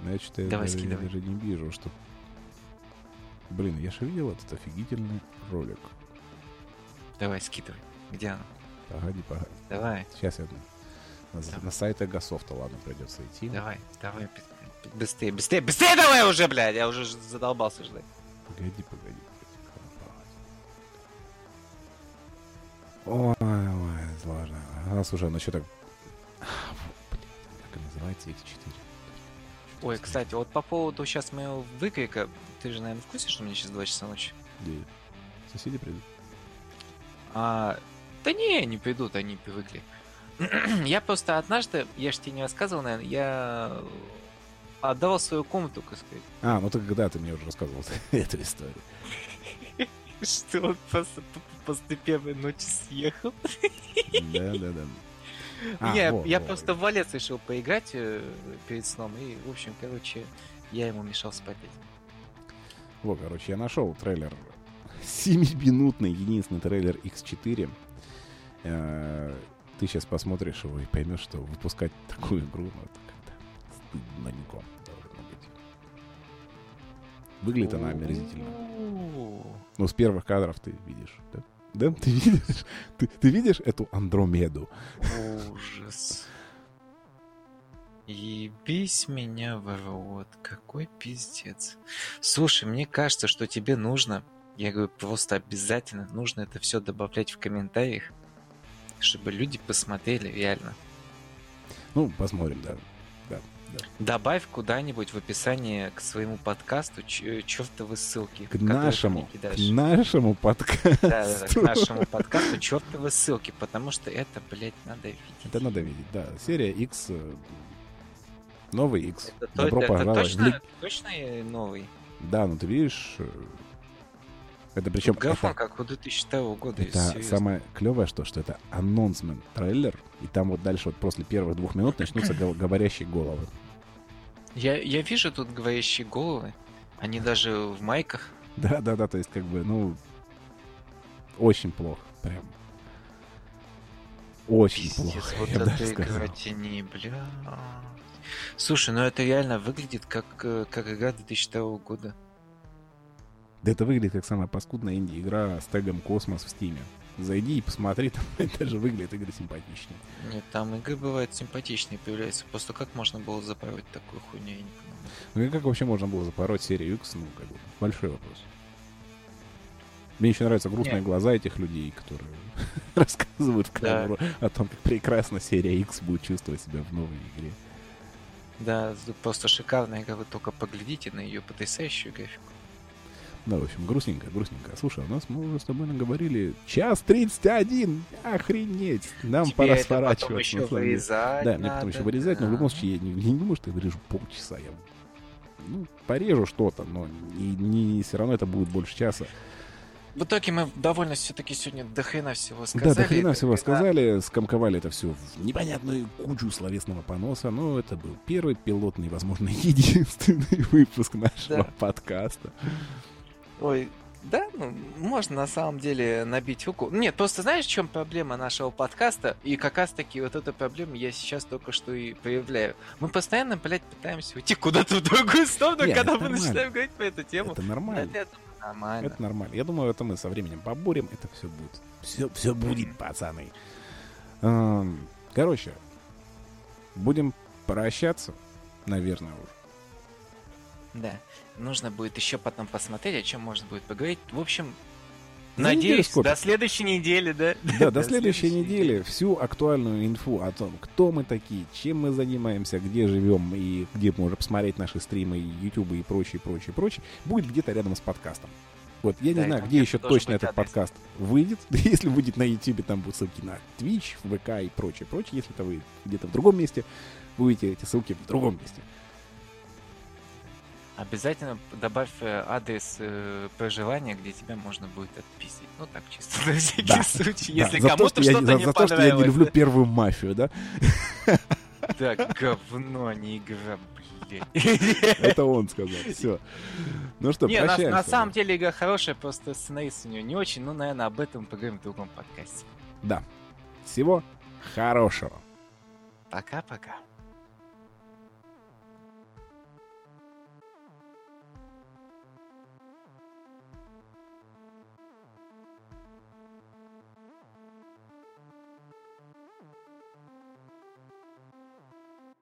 Ну, я что-то Давай, даже, я скидывай. даже не вижу, что... Блин, я же видел этот офигительный ролик. Давай, скидывай. Где она? Погоди, погоди. Давай, Сейчас я на, На сайт Эгософта, ладно, придется идти. давай, давай. Быстрее, быстрее, быстрее давай уже, блядь! Я уже задолбался ждать. Погоди, погоди, погоди. Ой, ой, сложно. А, слушай, ну что так... Как называется X4. Ой, кстати, вот по поводу сейчас моего выкрика, ты же, наверное, в курсе, что мне сейчас 2 часа ночи? Где? Соседи придут? А, да не, не придут, они привыкли. я просто однажды, я же тебе не рассказывал, наверное, я отдавал свою комнату, как сказать. А, ну так когда ты мне уже рассказывал эту историю? Что он просто после первой ночи съехал. Да, да, да. А, я во, я во. просто в валец решил поиграть э, перед сном, и, в общем, короче, я ему мешал спать. Вот, короче, я нашел трейлер. 7-минутный единственный трейлер X4. Ты сейчас посмотришь его и поймешь, что выпускать такую игру, ну, это как-то стыдненько должно быть. Выглядит она омерзительно. Ну, с первых кадров ты видишь, да? Да, ты видишь? Ты, ты видишь эту Андромеду? Ужас. Ебись меня в рот, какой пиздец. Слушай, мне кажется, что тебе нужно, я говорю, просто обязательно нужно это все добавлять в комментариях, чтобы люди посмотрели реально. Ну, посмотрим, да. Да, да. Добавь куда-нибудь в описании к своему подкасту чертовы ссылки. К нашему, к нашему подкасту. Да, да, да, к нашему подкасту чертовы ссылки, потому что это, блядь, надо видеть. Это надо видеть, да. Серия X, э, новый X. Это, то- Добро это пожаловать. в точно, точно новый? Да, ну ты видишь, э, это причем Графон, это, как у 2002 года. это самое клевое, что, что это анонсмент трейлер, и там вот дальше вот после первых двух минут начнутся гов- говорящие головы. Я, я вижу тут говорящие головы. Они даже в майках. Да, да, да, то есть как бы, ну, очень плохо, прям. Очень Пиздец, плохо, вот я бы даже это сказал. игра тени, бля. Слушай, ну это реально выглядит как, э, как игра 2002 года. Да это выглядит как самая паскудная инди-игра с тегом «Космос» в Стиме. Зайди и посмотри, там даже выглядит игры симпатичнее. Нет, там игры бывают симпатичные появляются. Просто как можно было запороть такую хуйню, я не понимаю. Ну и как вообще можно было запороть серию X, ну, как бы, большой вопрос. Мне еще нравятся грустные Нет. глаза этих людей, которые рассказывают в Да. камеру о том, как прекрасно серия X будет чувствовать себя в новой игре. Да, просто шикарная игра, вы только поглядите на ее потрясающую графику. Да, в общем, грустненько, грустненько. Слушай, у нас мы уже с тобой наговорили час 31! Охренеть! Нам Тебе пора это потом сворачиваться. еще вырезать Да, мне потом еще вырезать, но в любом случае я не, не думаю, что я вырежу полчаса. Я ну, порежу что-то, но не, не, все равно это будет больше часа. В итоге мы довольно все-таки сегодня до хрена всего сказали. да, до хрена всего игра- сказали, скомковали это все в непонятную кучу словесного поноса, но это был первый пилотный, возможно, единственный выпуск нашего Да. подкаста. Ой, да, ну, можно на самом деле набить руку. Нет, просто знаешь, в чем проблема нашего подкаста? И как раз таки вот эту проблему я сейчас только что и проявляю. Мы постоянно, блядь, пытаемся уйти куда-то в другую сторону, Нет, когда это мы нормально. начинаем говорить по эту тему. Это Но нормально. это нормально. Это нормально. Я думаю, это мы со временем поборем, это все будет. Все, все будет, пацаны. Эм, Короче, будем прощаться, наверное, уже. Да. Нужно будет еще потом посмотреть, о чем можно будет поговорить. В общем, За надеюсь, до следующей недели, да? Да, до следующей недели всю актуальную инфу о том, кто мы такие, чем мы занимаемся, где живем и где можно посмотреть наши стримы, YouTube и прочее, прочее, прочее, будет где-то рядом с подкастом. Вот, я не Да, и знаю, где еще точно этот адрес. подкаст выйдет. Если выйдет на YouTube, там будут ссылки на Twitch, ВК и прочее, прочее. Если это выйдет где-то в другом месте, вы увидите эти ссылки в другом месте. Обязательно добавь э, адрес э, проживания, где тебя можно будет отписать. Ну так, чисто на всякий Да. случай, Да, если то, кому-то что-то за, не за то, что я не люблю первую мафию, да? Так, говно, не игра, теперь. Это он сказал. Все. Ну что, Не, на, прощаемся. на самом деле игра хорошая, просто сценарист у нее не очень. Ну, наверное, об этом поговорим в другом подкасте. Да. Всего хорошего. Пока-пока.